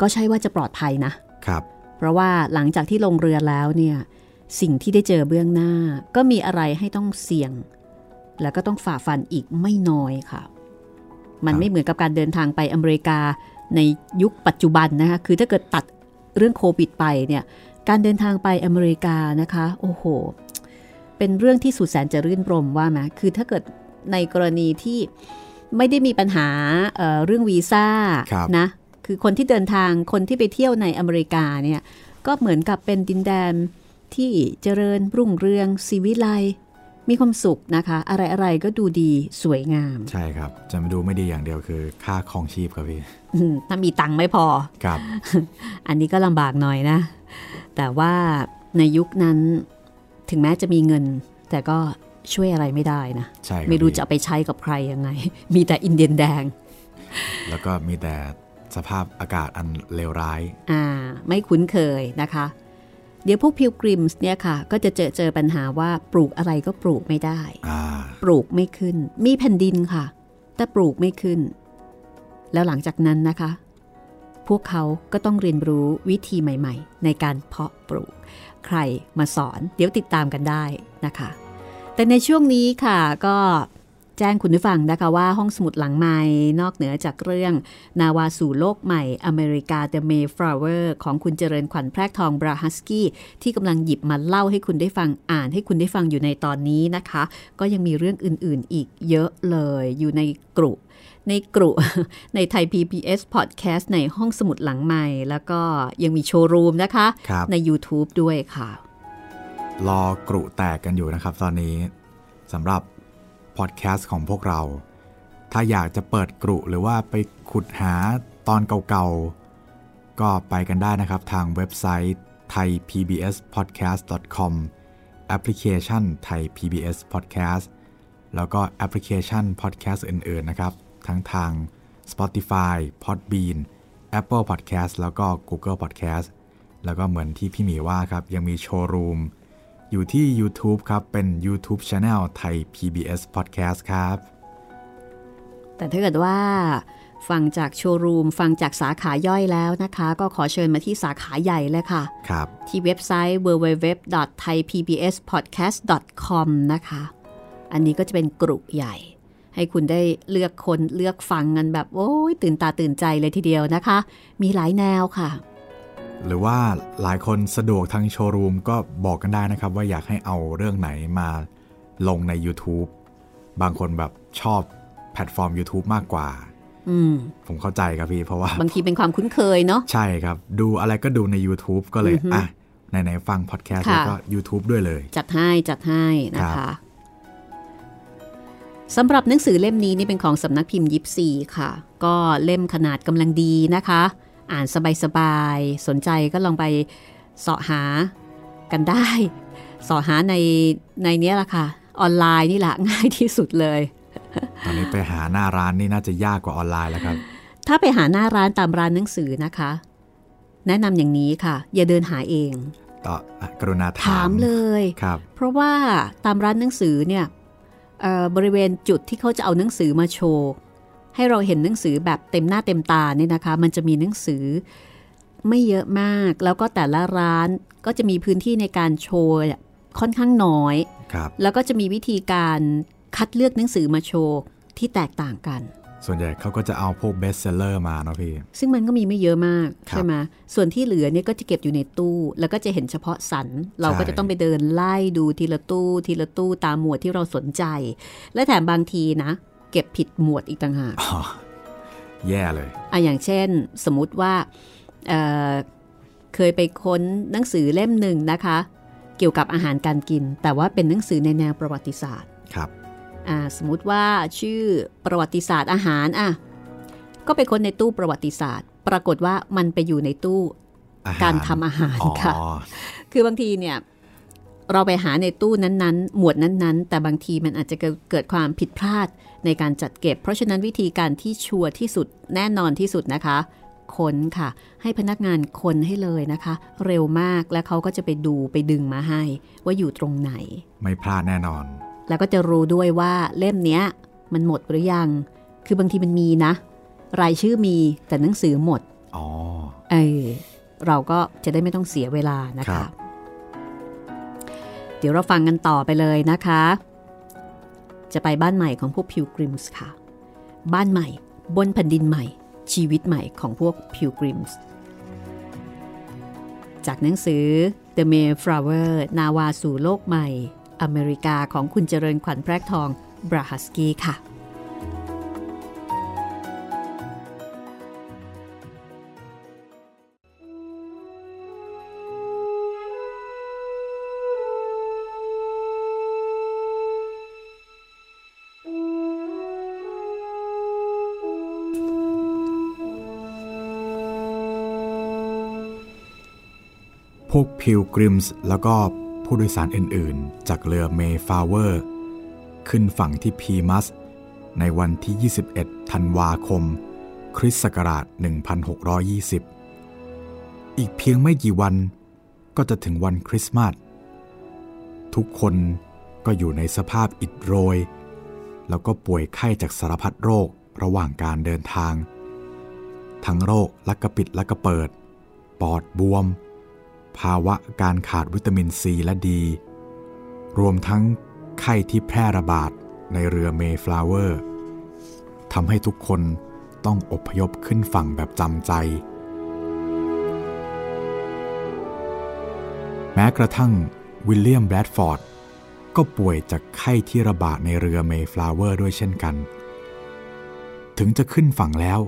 ก็ใช่ว่าจะปลอดภัยนะครับ เพราะว่าหลังจากที่ลงเรือแล้วเนี่ยสิ่งที่ได้เจอเบื้องหน้า ก็มีอะไรให้ต้องเสี่ยง แล้วก็ต้องฝ่าฟันอีกไม่น้อยค่ะ มันครับไม่เหมือนกับการเดินทางไปอเมริกาในยุคปัจจุบันนะคะ คือถ้าเกิดตัดเรื่องโควิดไปเนี่ย การเดินทางไปอเมริกานะคะ โอ้โห เป็นเรื่องที่สุดแสนจะรื่นรมว่าไหมคือถ้าเกิดในกรณีที่ไม่ได้มีปัญหาเอ่อเรื่องวีซ่าครับนะ คือคนที่เดินทาง คนที่ไปเที่ยวในอเมริกาเนี่ย ก็เหมือนกับเป็นดินแดนที่เจริญรุ่งเรืองสีวิไลย์ มีความสุขนะคะ อะไรๆก็ดูดีสวยงาม ใช่ครับ จะมาดูไม่ดีอย่างเดียวคือ ค่าครองชีพครับพี่อืมถ้ามีตังค์ไม่พอครับ อันนี้ก็ลำบากหน่อยนะ แต่ว่าในยุคนั้นถึงแม้จะมีเงิน แต่ก็ช่วยอะไรไม่ได้นะใช่คบไม่รู้พี่จะเอาไปใช้กับใครยังไง มีแต่อินเดียนแดง แล้วก็มีแต่สภาพอากาศอันเลวร้าย อ่า ไม่คุ้นเคยนะคะ เดี๋ยวพวกพิลกริมส์เนี่ยค่ะ ก็จะเจอเจอปัญหาว่าปลูกอะไรก็ปลูกไม่ได้อ่าปลูกไม่ขึ้น มีแผ่นดินค่ะ แต่ปลูกไม่ขึ้น แล้วหลังจากนั้นนะคะ พวกเขาก็ต้องเรียนรู้วิธีใหม่ ๆ ในการเพาะปลูก ใครมาสอน เดี๋ยวติดตามกันได้นะคะ แต่ในช่วงนี้ค่ะก็ แจ้งคุณผู้ฟังนะคะว่าห้องสมุดหลังใหม่นอกเหนือจากเรื่อง นาวาสู่โลกใหม่อเมริกา The Mayflower ของคุณเจริญขวัญแพรกทองบราฮัสกี้ที่กำลังหยิบมาเล่าให้คุณได้ฟังอ่านให้คุณได้ฟังอยู่ในตอนนี้นะคะ ก็ยังมีเรื่องอื่นๆอีกเยอะเลยอยู่ในกลุ่มในกลุ่มในไทย PBS Podcast ในห้องสมุดหลังใหม่ แล้วก็ยังมีโชว์รูมนะคะครับใน YouTube ด้วยค่ะ รอกรุแตกกันอยู่นะครับตอนนี้สำหรับ พอดแคสต์ของพวกเรา ถ้าอยากจะเปิดกรุหรือว่าไปขุดหาตอนเก่าๆ ก็ไปกันได้นะครับทางเว็บไซต์ thaipbspodcast.com แอปพลิเคชัน Thai PBS Podcast แล้วก็แอปพลิเคชัน podcast อื่นๆ นะครับ ทั้งทาง Spotify, Podbean, Apple Podcast แล้วก็ Google Podcast แล้วก็เหมือนที่พี่หมีว่าครับ ยังมีโชว์รูม อยู่ที่ YouTube ครับ เป็น YouTube Channel ไทย PBS Podcast ครับ แต่ถ้าเกิดว่าฟังจากโชว์รูม ฟังจากสาขาย่อยแล้วนะคะ ก็ขอเชิญมาที่สาขาใหญ่เลยค่ะครับที่เว็บไซต์ www.thaipbspodcast.com นะคะ อันนี้ก็จะเป็นกลุ่มใหญ่ ให้คุณได้เลือกคนเลือกฟังกันแบบ โอ้ยตื่นตาตื่นใจเลยทีเดียวนะคะ มีหลายแนวค่ะ หรือว่าหลายคนสะดวกทางโชว์รูมก็บอกกันได้นะครับ ว่าอยากให้เอาเรื่องไหนมาลงใน YouTube บางคนแบบชอบแพลตฟอร์ม YouTube มากกว่าอืมผมเข้าใจครับพี่เพราะว่า บางทีเป็นความคุ้นเคยเนาะใช่ครับ ดูอะไรก็ดูใน YouTube ก็เลยอือฮึอะไหนๆฟังพอดแคสต์ค่ะแล้วก็ YouTube ด้วยเลย จัดให้จัดให้นะครัคะบสำหรับหนังสือเล่มนี้นี่เป็นของสำนักพิมพ์ยิปซีค่ะ ก็เล่มขนาดกำลังดีนะคะ อ่านสบายๆ สนใจก็ลองไปเสาะหากันได้เสาะหาในในเนี้ยแหละค่ะ ออนไลน์นี่แหละง่ายที่สุดเลย ตอนนี้ไปหาหน้าร้านนี่น่าจะยากกว่าออนไลน์แล้วครับ ถ้าไปหาหน้าร้านตามร้านหนังสือนะคะ แนะนำอย่างนี้ค่ะ อย่าเดินหาเองต่ออะกรุณาถาถามมเลยครับ เพราะว่าตามร้านหนังสือเนี่ยเอ่อบริเวณจุดที่เขาจะเอาหนังสือมาโชว์ ให้เราเห็นหนังสือแบบเต็มหน้าเต็มตาเนี่ยนะคะ มันจะมีหนังสือไม่เยอะมาก แล้วก็แต่ละร้านก็จะมีพื้นที่ในการโชว์ค่อนข้างน้อยครับแล้วก็จะมีวิธีการคัดเลือกหนังสือมาโชว์ที่แตกต่างกัน ส่วนใหญ่เขาก็จะเอาพวก bestseller มาเนาะพี่ ซึ่งมันก็มีไม่เยอะมากครับใช่ไหมส่วนที่เหลือเนี่ยก็จะเก็บอยู่ในตู้ แล้วก็จะเห็นเฉพาะสัน เราก็ใช่จะต้องไปเดินไล่ดูทีละตู้ ทีละตู้ตามหมวดที่เราสนใจ และแถมบางทีนะ เก็บผิดหมวดอีกต่างหากอ๋อแย่เลยอะอย่างเช่นสมมุติว่าเอ่อเคยไปค้นหนังสือเล่มหนึ่งนะคะ เกี่ยวกับอาหารการกิน แต่ว่าเป็นหนังสือในแนวประวัติศาสตร์ครับอ่าสมมติว่าชื่อประวัติศาสตร์อาหารอะก็ไปค้นในตู้ประวัติศาสตร์ ปรากฏว่ามันไปอยู่ในตู้อาหารการทำอาหารอ๋อค่ะ คือบางทีเนี่ย เราไปหาในตู้นั้นๆ หมวดนั้นๆ แต่บางทีมันอาจจะเกิดความผิดพลาดในการจัดเก็บ เพราะฉะนั้นวิธีการที่ชัวร์ที่สุดแน่นอนที่สุดนะคะค้นค่ะ ให้พนักงานคนให้เลยนะคะ เร็วมากและเขาก็จะไปดูไปดึงมาให้ ว่าอยู่ตรงไหน ไม่พลาดแน่นอน แล้วก็จะรู้ด้วยว่าเล่มเนี้ย มันหมดหรือยัง คือบางทีมันมีนะ รายชื่อมีแต่หนังสือหมดอ๋อเออเราก็จะได้ไม่ต้องเสียเวลานะคะเดี๋ยวเราฟังกันต่อไปเลยนะคะ จะไปบ้านใหม่ของพวกพิวกริมส์ค่ะ บ้านใหม่บนแผ่นดินใหม่ ชีวิตใหม่ของพวกพิวกริมส์จากหนังสือ The Mayflower นาวาสู่โลกใหม่ อเมริกาของคุณเจริญขวัญแพรกทองบราฮัสกี้ค่ะ วกพิลกริมส์แล้วก็ผู้โดยสารอื่นๆ จากเรือเมฟาวเวอร์ ขึ้นฝั่งที่พีมัส ในวันที่ 21 ธันวาคม คริสต์ศักราช 1620 อีกเพียงไม่กี่วันก็จะถึงวันคริสต์มาส ทุกคนก็อยู่ในสภาพอิดโรย แล้วก็ป่วยไข้จากสารพัดโรคระหว่างการเดินทาง ทั้งโรคลักกระปิดลักกระเปิด ปอดบวม ภาวะการขาดวิตามินซีและดี รวมทั้งไข้ที่แพร่ระบาดในเรือเมย์ฟลาวเวอร์ทำให้ทุกคนต้องอพยพขึ้นฝั่งแบบจำใจ แม้กระทั่งวิลเลียมแบรดฟอร์ดก็ป่วยจากไข้ที่ระบาดในเรือเมย์ฟลาวเวอร์ด้วยเช่นกัน ถึงจะขึ้นฝั่งแล้ว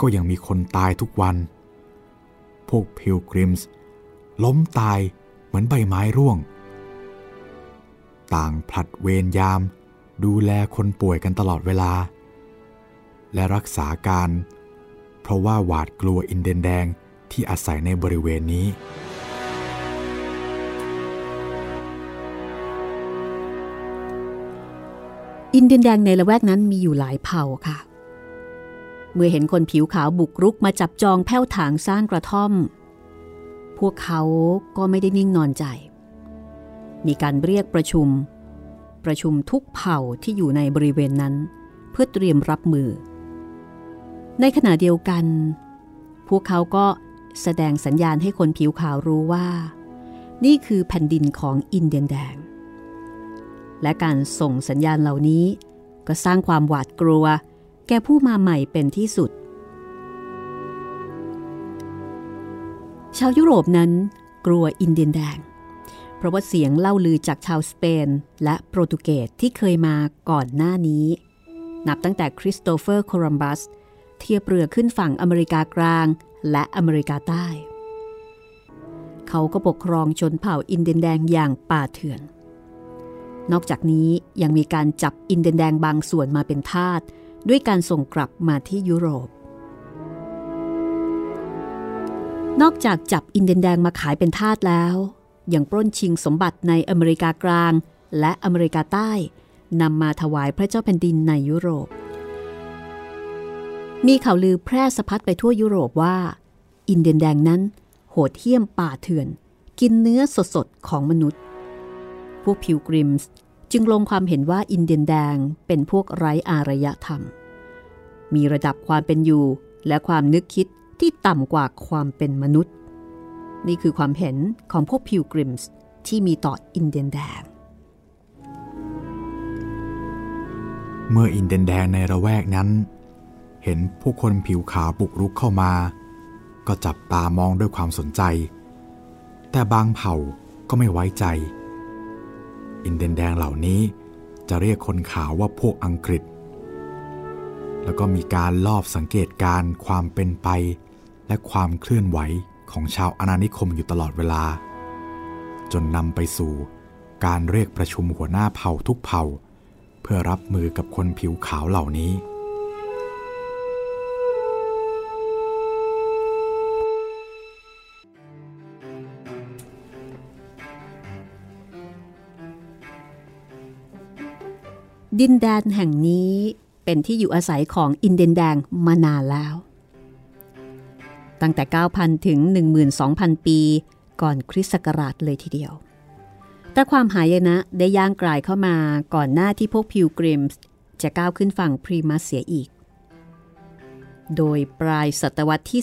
ก็ยังมีคนตายทุกวัน พวกพิลกริมส์ ล้มตายเหมือนใบไม้ร่วง ต่างผลัดเวรยาม ดูแลคนป่วยกันตลอดเวลา และรักษาการ เพราะว่าหวาดกลัวอินเดนแดงที่อาศัยในบริเวณนี้ อินเดียนแดงในละแวกนั้นมีอยู่หลายเผ่าค่ะ เมื่อเห็นคนผิวขาวบุกรุกมาจับจองแผ้วถางสร้างกระท่อม พวกเขาก็ไม่ได้นิ่งนอนใจ มีการเรียกประชุม ประชุมทุกเผ่าที่อยู่ในบริเวณนั้น เพื่อเตรียมรับมือ ในขณะเดียวกัน พวกเขาก็แสดงสัญญาณให้คนผิวขาวรู้ว่า นี่คือแผ่นดินของอินเดียนแดง และการส่งสัญญาณเหล่านี้ก็สร้างความหวาดกลัว แก่ผู้มาใหม่เป็นที่สุด ชาวยุโรปนั้นกลัวอินเดียนแดง เพราะว่าเสียงเล่าลือจากชาวสเปน และโปรตุเกสที่เคยมาก่อนหน้านี้ นับตั้งแต่คริสโตเฟอร์โคลัมบัส เทียบเรือขึ้นฝั่งอเมริกากลางและอเมริกาใต้ เขาก็ปกครองชนเผ่าอินเดียนแดงอย่างป่าเถื่อน นอกจากนี้ยังมีการจับอินเดียนแดงบางส่วนมาเป็นทาสด้วยการส่งกลับมาที่ยุโรป นอกจากจับอินเดียนแดงมาขายเป็นทาสแล้วยังปล้นชิงสมบัติในอเมริกากลาง และอเมริกาใต้นำมาถวายพระเจ้าแผ่นดินในยุโรป มีข่าวลือแพร่สะพัดไปทั่วยุโรปว่า อินเดียนแดงนั้น โหดเหี้ยมป่าเถื่อน กินเนื้อสดๆ ของมนุษย์ พวกพิวกริมส์จึงลงความเห็นว่าอินเดียนแดงเป็นพวกไร้อารยธรรม มีระดับความเป็นอยู่และความนึกคิด ที่ต่ำกว่าความเป็นมนุษย์ นี่คือความเห็นของพวกพิวกริมส์ที่มีต่ออินเดียนแดง เมื่ออินเดียนแดงในระแวกนั้น เห็นผู้คนผิวขาวบุกรุกเข้ามา ก็จับตามองด้วยความสนใจ แต่บางเผ่าก็ไม่ไว้ใจ อินเดียนแดงเหล่านี้จะเรียกคนขาวว่าพวกอังกฤษแล้วก็มีการลอบสังเกตการความเป็นไป และความเคลื่อนไหวของชาวอาณานิคมอยู่ตลอดเวลา จนนำไปสู่การเรียกประชุมหัวหน้าเผ่าทุกเผ่า เพื่อรับมือกับคนผิวขาวเหล่านี้ ดินแดนแห่งนี้เป็นที่อยู่อาศัยของอินเดียนแดงมานานแล้ว ตั้งแต่ 9,000 ถึง 12,000 ปี ก่อนคริสต์ศักราชเลยทีเดียว แต่ความหายนะได้ย่างกลายเข้ามาก่อนหน้าที่พวกพิวกริมส์จะก้าวขึ้นฝั่งพรีมัสเสียอีก โดยปลายศตวรรษที่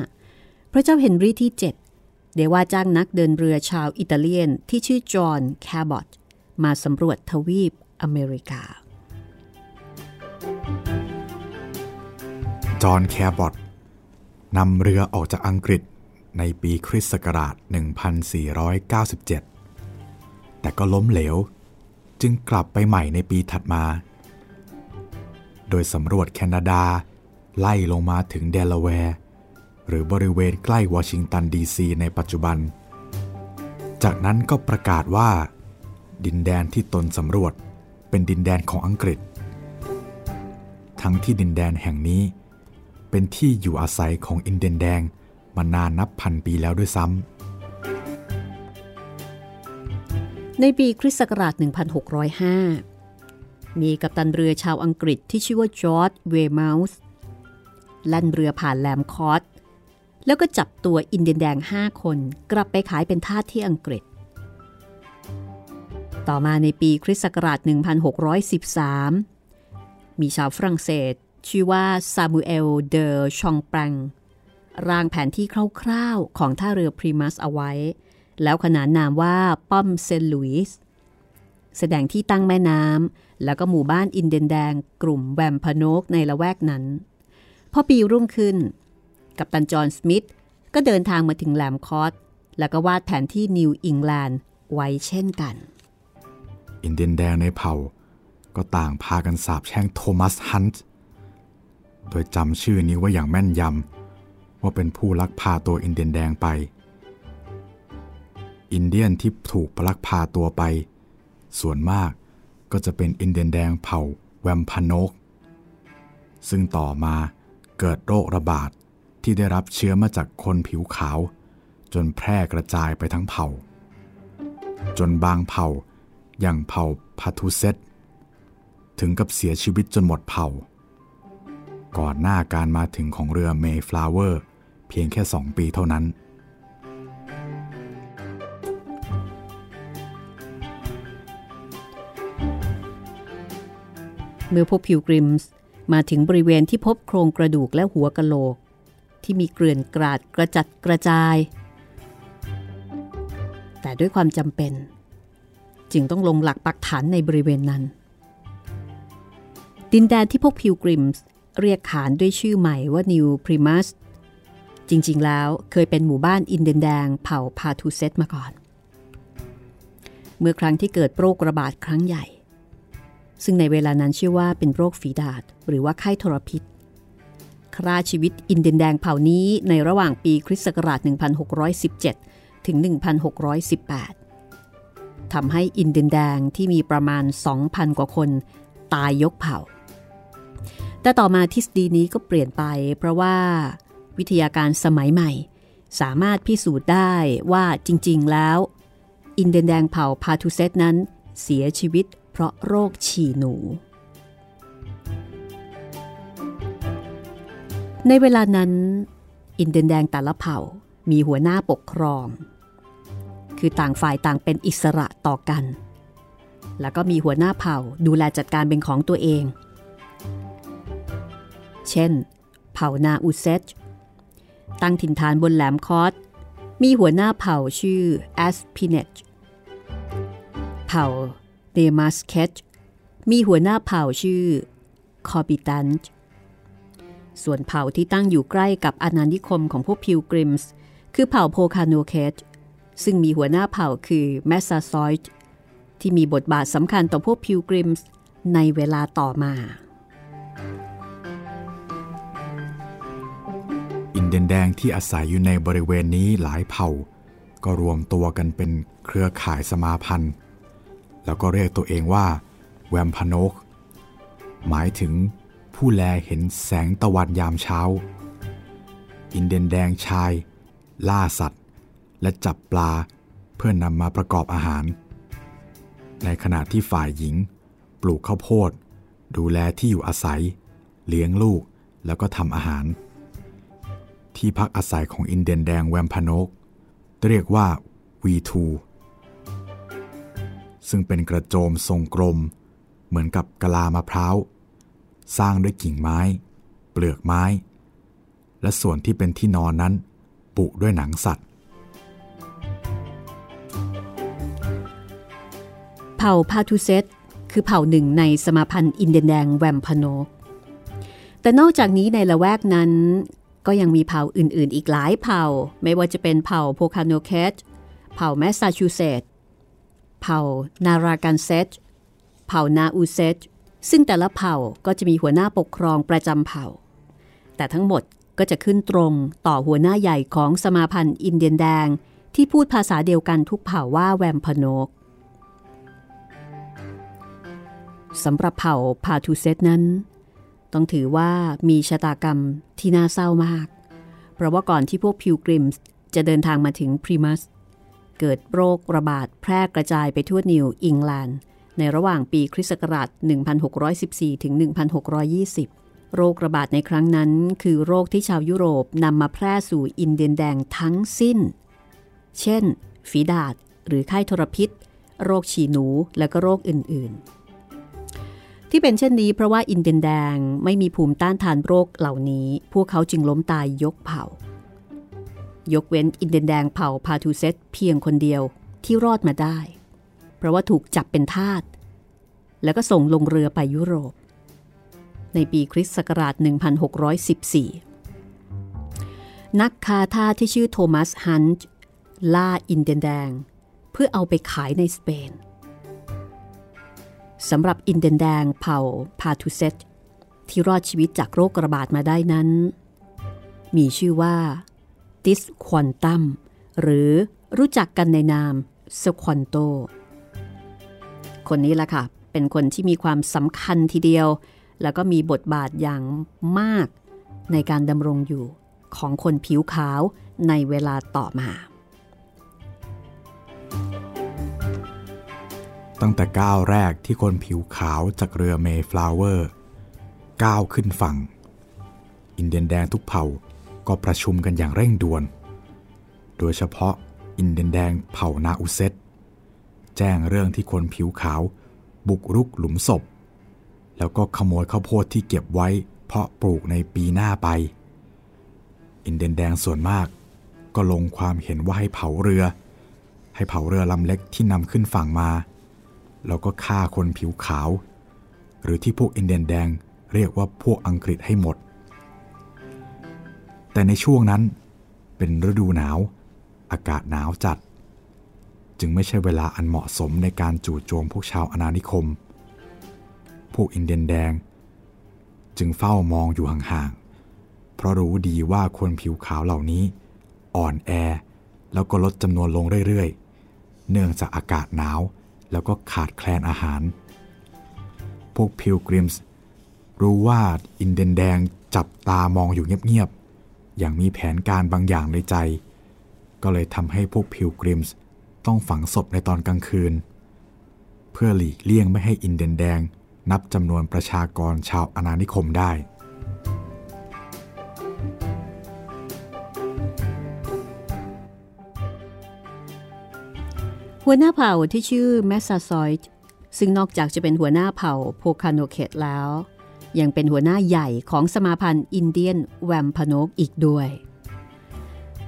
15 พระเจ้าเฮนรี่ที่ 7 ได้ว่าจ้างนักเดินเรือชาวอิตาเลียนที่ชื่อจอห์นแคบอตมาสำรวจทวีปอเมริกา จอห์นแคบอต นำเรือออกจากอังกฤษในปีคริสต์ศักราช 1497 แต่ก็ล้มเหลว จึงกลับไปใหม่ในปีถัดมา โดยสำรวจแคนาดา ไล่ลงมาถึงเดลาแวร์ หรือบริเวณใกล้วอชิงตันดีซีในปัจจุบัน จากนั้นก็ประกาศว่า ดินแดนที่ตนสำรวจเป็นดินแดนของอังกฤษ ทั้งที่ดินแดนแห่งนี้ เป็นที่อยู่อาศัยของอินเดียนแดงมานานนับพันปีแล้วด้วยซ้ำ ในปีคริสต์ศักราช 1605 มีกัปตันเรือชาวอังกฤษที่ชื่อว่าจอร์จเวมาส์ลั่นเรือผ่านแลมคอร์ตแล้วก็จับตัวอินเดียนแดง 5 คนกลับไปขายเป็นทาสที่อังกฤษ ต่อมาในปีคริสต์ศักราช 1613 มีชาวฝรั่งเศส ชื่อว่าซามูเอลเดอชองปรังร่างแผนที่คร่าวๆของท่าเรือพลีมัธเอาไว้ แล้วขนานนามว่าป้อมเซนต์ลุยส์แสดงที่ตั้งแม่น้ำแล้วก็หมู่บ้านอินเดียนแดง กลุ่มแวมพาโนกในละแวกนั้น พอปีรุ่งขึ้น กัปตันจอห์นสมิธก็เดินทางมาถึงแหลมคอดแล้วก็วาดแผนที่นิวอิงแลนด์ไว้เช่นกัน อินเดียนแดงในเผ่า ก็ต่างพากันสาบแช่งโทมัสฮันต์ โดยจำชื่อนี้ไว่าอย่างแม่นยำว่าเป็นผู้ลักพาตัวอินเดียนแดงไป อินเดียนที่ถูกลักพาตัวไป ส่วนมากก็จะเป็นอินเดียนแดงเผ่าแวมพานก ซึ่งต่อมาเกิดโรคระบาดที่ได้รับเชื้อมาจากคนผิวขาว จนแพร่กระจายไปทั้งเผ่า จนบางเผ่าอย่างเผ่าพาทูเซตถึงกับเสียชีวิตจนหมดเผ่า ก่อนหน้าการมาถึงของเรือเมย์ฟลาวเวอร์เพียงแค่สองปีเท่านั้น เมื่อพบพิลกริมส์มาถึงบริเวณที่พบโครงกระดูกและหัวกะโหลก ที่มีเกลื่อนกราดกระจัดกระจาย แต่ด้วยความจำเป็น จึงต้องลงหลักปักฐานในบริเวณนั้น ดินแดนที่พวกพิวกริมส์ เรียกขานด้วยชื่อใหม่ว่านิวพริมัสจริง ๆ แล้วเคยเป็นหมู่บ้านอินเดียนแดงเผ่าพาทูเซตมาก่อน เมื่อครั้งที่เกิดโรคระบาดครั้งใหญ่ ซึ่งในเวลานั้นชื่อว่าเป็นโรคฝีดาษหรือว่าไข้ทรพิษฆ่าชีวิตอินเดียนแดงเผ่านี้ในระหว่างปีคริสต์ศักราช 1617 ถึง 1618 ทำให้อินเดียนแดงที่มีประมาณ 2,000 กว่าคน ตายยกเผ่า แต่ต่อมาทฤษฎีนี้ก็เปลี่ยนไป เพราะว่าวิทยาการสมัยใหม่ สามารถพิสูจน์ได้ว่าจริง ๆ แล้ว อินเดียนแดงเผ่าพาทูเซตนั้น เสียชีวิตเพราะโรคฉี่หนู ในเวลานั้น อินเดียนแดงแต่ละเผ่ามีหัวหน้าปกครอง คือต่างฝ่ายต่างเป็นอิสระต่อกัน แล้วก็มีหัวหน้าเผ่าดูแลจัดการเป็นของตัวเอง เช่น เผ่านาอุเซตตั้งถิ่นฐานบนแหลมคอสมีหัวหน้าเผ่าชื่อแอสพิเนตเผ่าเนมาสเคตมีหัวหน้าเผ่าชื่อคอบิตันส่วนเผ่าที่ตั้งอยู่ใกล้กับอาณานิคมของพวกพิลกริมส์คือเผ่าโพคาโนเคตซึ่งมีหัวหน้าเผ่าคือแมสซาซอยต์ที่มีบทบาทสำคัญต่อพวกพิลกริมส์ในเวลาต่อมา อินเดียนแดงที่อาศัยอยู่ในบริเวณนี้หลายเผ่า ก็รวมตัวกันเป็นเครือข่ายสมาพันธ์ แล้วก็เรียกตัวเองว่าแวมพนก หมายถึงผู้แลเห็นแสงตะวันยามเช้า อินเดียนแดงชาย ล่าสัตว์ และจับปลาเพื่อนำมาประกอบอาหาร ในขณะที่ฝ่ายหญิง ปลูกข้าวโพด ดูแลที่อยู่อาศัย เลี้ยงลูกแล้วก็ทำอาหาร ที่พักอาศัยของอินเดียนแดงแวมพานก เรียกว่า V2 ซึ่งเป็นกระโจมทรงกลม เหมือนกับกะลามะพร้าว สร้างด้วยกิ่งไม้ เปลือกไม้ และส่วนที่เป็นที่นอนนั้น ปุด้วยหนังสัตว์ เผ่าพาทูเซตคือเผ่าหนึ่งในสมาพันธ์อินเดียนแดงแวมพานกแต่นอกจากนี้ในละแวกนั้น ก็ยังมีเผ่าอื่น ๆ อีกหลายเผ่า ไม่ว่าจะเป็นเผ่าโพคาโนเคตเผ่าแมสซาชูเซตส์เผ่านารากันเซตเผ่านาอูเซตซึ่งแต่ละเผ่าก็จะมีหัวหน้าปกครองประจำเผ่า แต่ทั้งหมดก็จะขึ้นตรงต่อหัวหน้าใหญ่ของสมาพันธ์อินเดียนแดง ที่พูดภาษาเดียวกันทุกเผ่าว่าแวมพโนกสำหรับเผ่าพาทูเซตนั้น ต้องถือว่ามีชะตากรรมที่น่าเศร้ามาก เพราะว่าก่อนที่พวกพิวกริมส์จะเดินทางมาถึงพรีมัส เกิดโรคระบาดแพร่กระจายไปทั่วนิวอิงแลนด์ ในระหว่างปีคริสต์ศักราช 1614 ถึง 1620 โรคระบาดในครั้งนั้น คือโรคที่ชาวยุโรปนำมาแพร่สู่อินเดียนแดงทั้งสิ้น เช่น ฝีดาษหรือไข้ทรพิษ โรคฉี่หนูและก็โรคอื่นๆ ที่เป็นเช่นนี้เพราะว่าอินเดียนแดงไม่มีภูมิต้านทานโรคเหล่านี้ พวกเขาจึงล้มตายยกเผ่า ยกเว้นอินเดียนแดงเผ่าพาทูเซตเพียงคนเดียวที่รอดมาได้ เพราะว่าถูกจับเป็นทาส แล้วก็ส่งลงเรือไปยุโรป ในปีคริสต์ศักราช 1614 นักค้าทาสที่ชื่อโทมัสฮันต์ล่าอินเดียนแดง เพื่อเอาไปขายในสเปน สำหรับอินเดียนแดงเผ่าพาทูเซตที่รอดชีวิตจากโรคระบาดมาได้นั้น มีชื่อว่าติสควอนตัมหรือรู้จักกันในนามสควอนโต คนนี้แหละค่ะ เป็นคนที่มีความสำคัญทีเดียว แล้วก็มีบทบาทอย่างมากในการดำรงอยู่ของคนผิวขาวในเวลาต่อมา ตั้งแต่ก้าวแรกที่คนผิวขาวจากเรือเมฟลาวเวอร์ ก้าวขึ้นฝั่ง อินเดียนแดงทุกเผ่าก็ประชุมกันอย่างเร่งด่วน โดยเฉพาะอินเดียนแดงเผ่านาอุเซตแจ้งเรื่องที่คนผิวขาว บุกรุกหลุมศพ แล้วก็ขโมยข้าวโพดที่เก็บไว้ เพาะปลูกในปีหน้าไป อินเดียนแดงส่วนมาก ก็ลงความเห็นว่าให้เผาเรือ ให้เผาเรือลำเล็กที่นำขึ้นฝั่งมา แล้วก็ฆ่าคนผิวขาว หรือที่พวกอินเดียนแดงเรียกว่าพวกอังกฤษให้หมด แต่ในช่วงนั้นเป็นฤดูหนาว อากาศหนาวจัด จึงไม่ใช่เวลาอันเหมาะสมในการจู่โจมพวกชาวอาณานิคม พวกอินเดียนแดง จึงเฝ้ามองอยู่ห่างๆ เพราะรู้ดีว่าคนผิวขาวเหล่านี้ อ่อนแอแล้วก็ลดจำนวนลงเรื่อยๆ เนื่องจากอากาศหนาว แล้วก็ขาดแคลนอาหาร พวกพิลกริมส์รู้ว่าอินเดนแดงจับตามองอยู่เงียบๆ อย่างมีแผนการบางอย่างในใจ ก็เลยทำให้พวกพิลกริมส์ต้องฝังศพในตอนกลางคืน เพื่อหลีกเลี่ยงไม่ให้อินเดนแดงนับจำนวนประชากรชาวอาณานิคมได้ หัวหน้าเผ่าที่ชื่อแมสซาซอยด์ซึ่งนอกจากจะเป็นหัวหน้าเผ่าโพคาโนเคตแล้ว ยังเป็นหัวหน้าใหญ่ของสมาพันธ์อินเดียนแวมพโนกอีกด้วย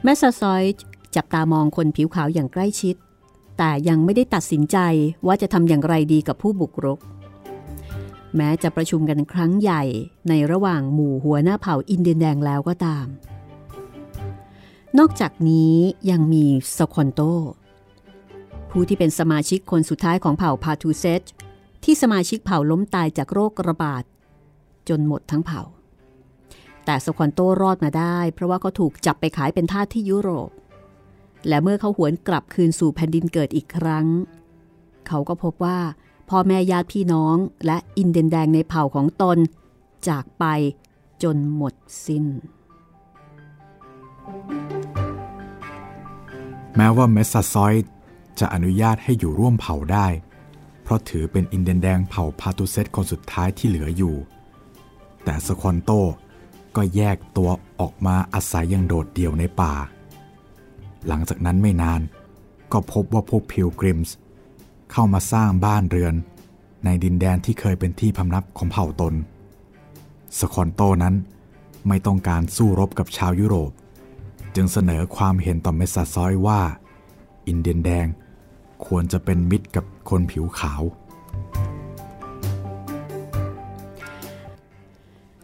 แมสซาซอยด์จับตามองคนผิวขาวอย่างใกล้ชิด แต่ยังไม่ได้ตัดสินใจว่าจะทำอย่างไรดีกับผู้บุกรุก แม้จะประชุมกันครั้งใหญ่ในระหว่างหมู่หัวหน้าเผ่าอินเดียนแดงแล้วก็ตาม นอกจากนี้ยังมีสควอนโต ผู้ที่เป็นสมาชิกคนสุดท้ายของเผ่าพาทูเซตที่สมาชิกเผ่าล้มตายจากโรคระบาด จนหมดทั้งเผ่า แต่สควอนโตรอดมาได้ เพราะว่าเขาถูกจับไปขายเป็นทาสที่ยุโรป และเมื่อเขาหวนกลับคืนสู่แผ่นดินเกิดอีกครั้ง เขาก็พบว่าพ่อแม่ญาติพี่น้องและอินเดียนแดงในเผ่าของตน จากไปจนหมดสิน้น แม้ว่าเมสซาซอย จะอนุญาตให้อยู่ร่วมเผ่าได้ เพราะถือเป็นอินเดียนแดงเผ่าพาตุเซตคนสุดท้ายที่เหลืออยู่ แต่สควอนโตก็แยกตัวออกมาอาศัยอย่างโดดเดี่ยวในป่า หลังจากนั้นไม่นานก็พบว่าพวกพิลกริมส์เข้ามาสร้างบ้านเรือน ในดินแดนที่เคยเป็นที่พำนักของเผ่าตน สควอนโตนั้นไม่ต้องการสู้รบกับชาวยุโรป จึงเสนอความเห็นต่อเมสซาซอยว่า อินเดียนแดง ควรจะเป็นมิตรกับคนผิวขาว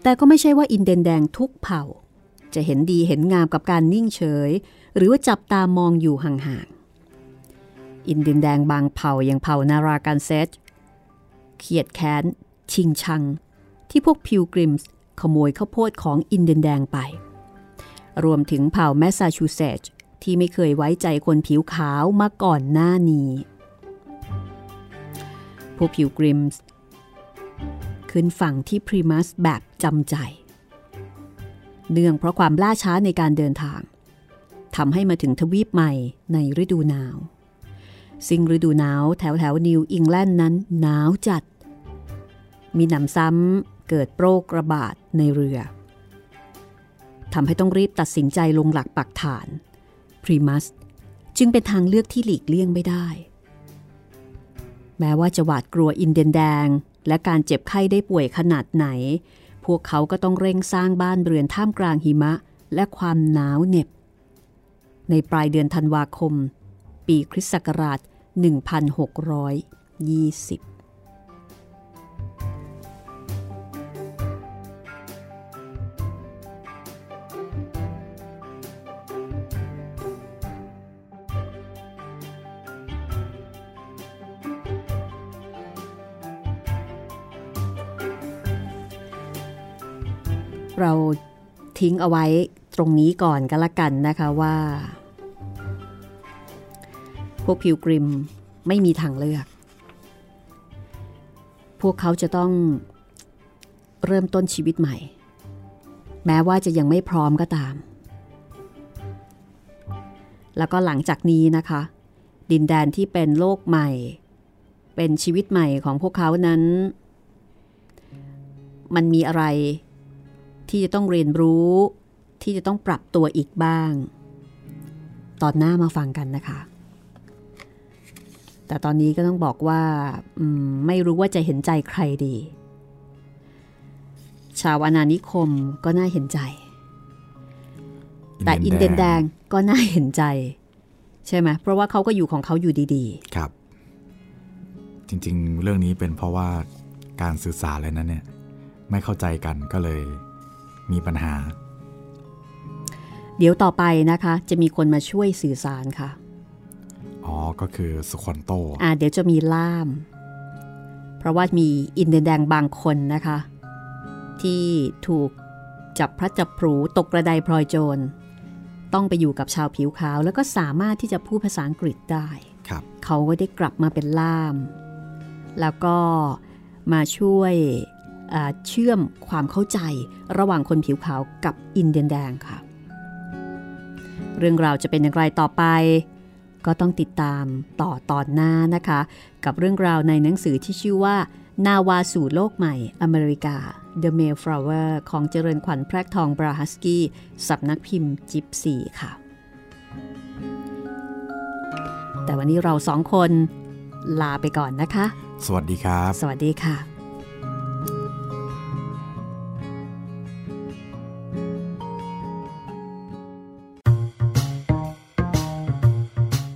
แต่ก็ไม่ใช่ว่าอินเดียนแดงทุกเผ่า จะเห็นดีเห็นงามกับการนิ่งเฉย หรือว่าจับตามองอยู่ห่างๆ อินเดียนแดงบางเผ่าอย่างเผ่านาราการเซตเขียดแค้น ชิงชัง ที่พวกพิลกริมส์ขโมยข้าวโพดของอินเดียนแดงไป รวมถึงเผ่าแมสซาชูเซตส์ ที่ไม่เคยไว้ใจคนผิวขาวมาก่อนหน้านี้ พวกพิลกริมส์ขึ้นฝั่งที่พลีมัธแบบจำใจ เนื่องเพราะความล่าช้าในการเดินทางทำให้มาถึงทวีปใหม่ในฤดูหนาวสิ่งฤดูหนาวแถวแถวนิวอิงแลนด์นั้นหนาวจัด มีหนำซ้ำเกิดโรคระบาดในเรือทำให้ต้องรีบตัดสินใจลงหลักปักฐาน พรีมัสจึงเป็นทางเลือกที่หลีกเลี่ยงไม่ได้ แม้ว่าจะหวาดกลัวอินเดียนแดง และการเจ็บไข้ได้ป่วยขนาดไหน พวกเขาก็ต้องเร่งสร้างบ้านเรือนท่ามกลางหิมะและความหนาวเหน็บ ในปลายเดือนธันวาคม ปีคริสต์ศักราช 1620 เราทิ้งเอาไว้ตรงนี้ก่อนก็แล้วกันนะคะว่า พวกพิวกริมไม่มีทางเลือก พวกเขาจะต้องเริ่มต้นชีวิตใหม่ แม้ว่าจะยังไม่พร้อมก็ตาม แล้วก็หลังจากนี้นะคะ ดินแดนที่เป็นโลกใหม่ เป็นชีวิตใหม่ของพวกเขานั้น มันมีอะไร ที่จะต้องเรียนรู้ ที่จะต้องปรับตัวอีกบ้าง ตอนหน้ามาฟังกันนะคะ แต่ตอนนี้ก็ต้องบอกว่ามไม่รู้ว่าจะเห็นใจใครดี ชาวอนานิคมก็น่าเห็นใจ แต่อินเดียนแดงก็น่าเห็นใจ ใช่ไหมเพราะว่าเขาก็อยู่ของเขาอยู่ดีๆ ครับ จริง ๆ เรื่องนี้เป็นเพราะว่าการสื่อสารเลยนั้นเนี่ยไม่เข้าใจกันก็เลย มีปัญหา เดี๋ยวต่อไปนะคะ จะมีคนมาช่วยสื่อสารค่ะ อ๋อ ก็คือสควอนโตอ่าเดี๋ยวจะมีล่าม เพราะว่ามีอินเดียนแดงบางคนนะคะ ที่ถูกจับพระจับผูตกกระไดพลอยโจร ต้องไปอยู่กับชาวผิวขาว แล้วก็สามารถที่จะพูดภาษาอังกฤษได้ครับเขาก็ได้กลับมาเป็นล่าม แล้วก็มาช่วย เชื่อมความเข้าใจระหว่างคนผิวขาวกับอินเดียนแดงค่ะ เรื่องราวจะเป็นอย่างไรต่อไป ก็ต้องติดตามต่อตอนหน้านะคะ กับเรื่องราวในหนังสือที่ชื่อว่า นาวาสู่โลกใหม่อเมริกา The Mayflower ของเจริญขวัญแพรกทองบราฮัสกี้สับนักพิมพ์จิปซีค่ะ แต่วันนี้เราสองคนลาไปก่อนนะคะ สวัสดีครับ สวัสดีค่ะ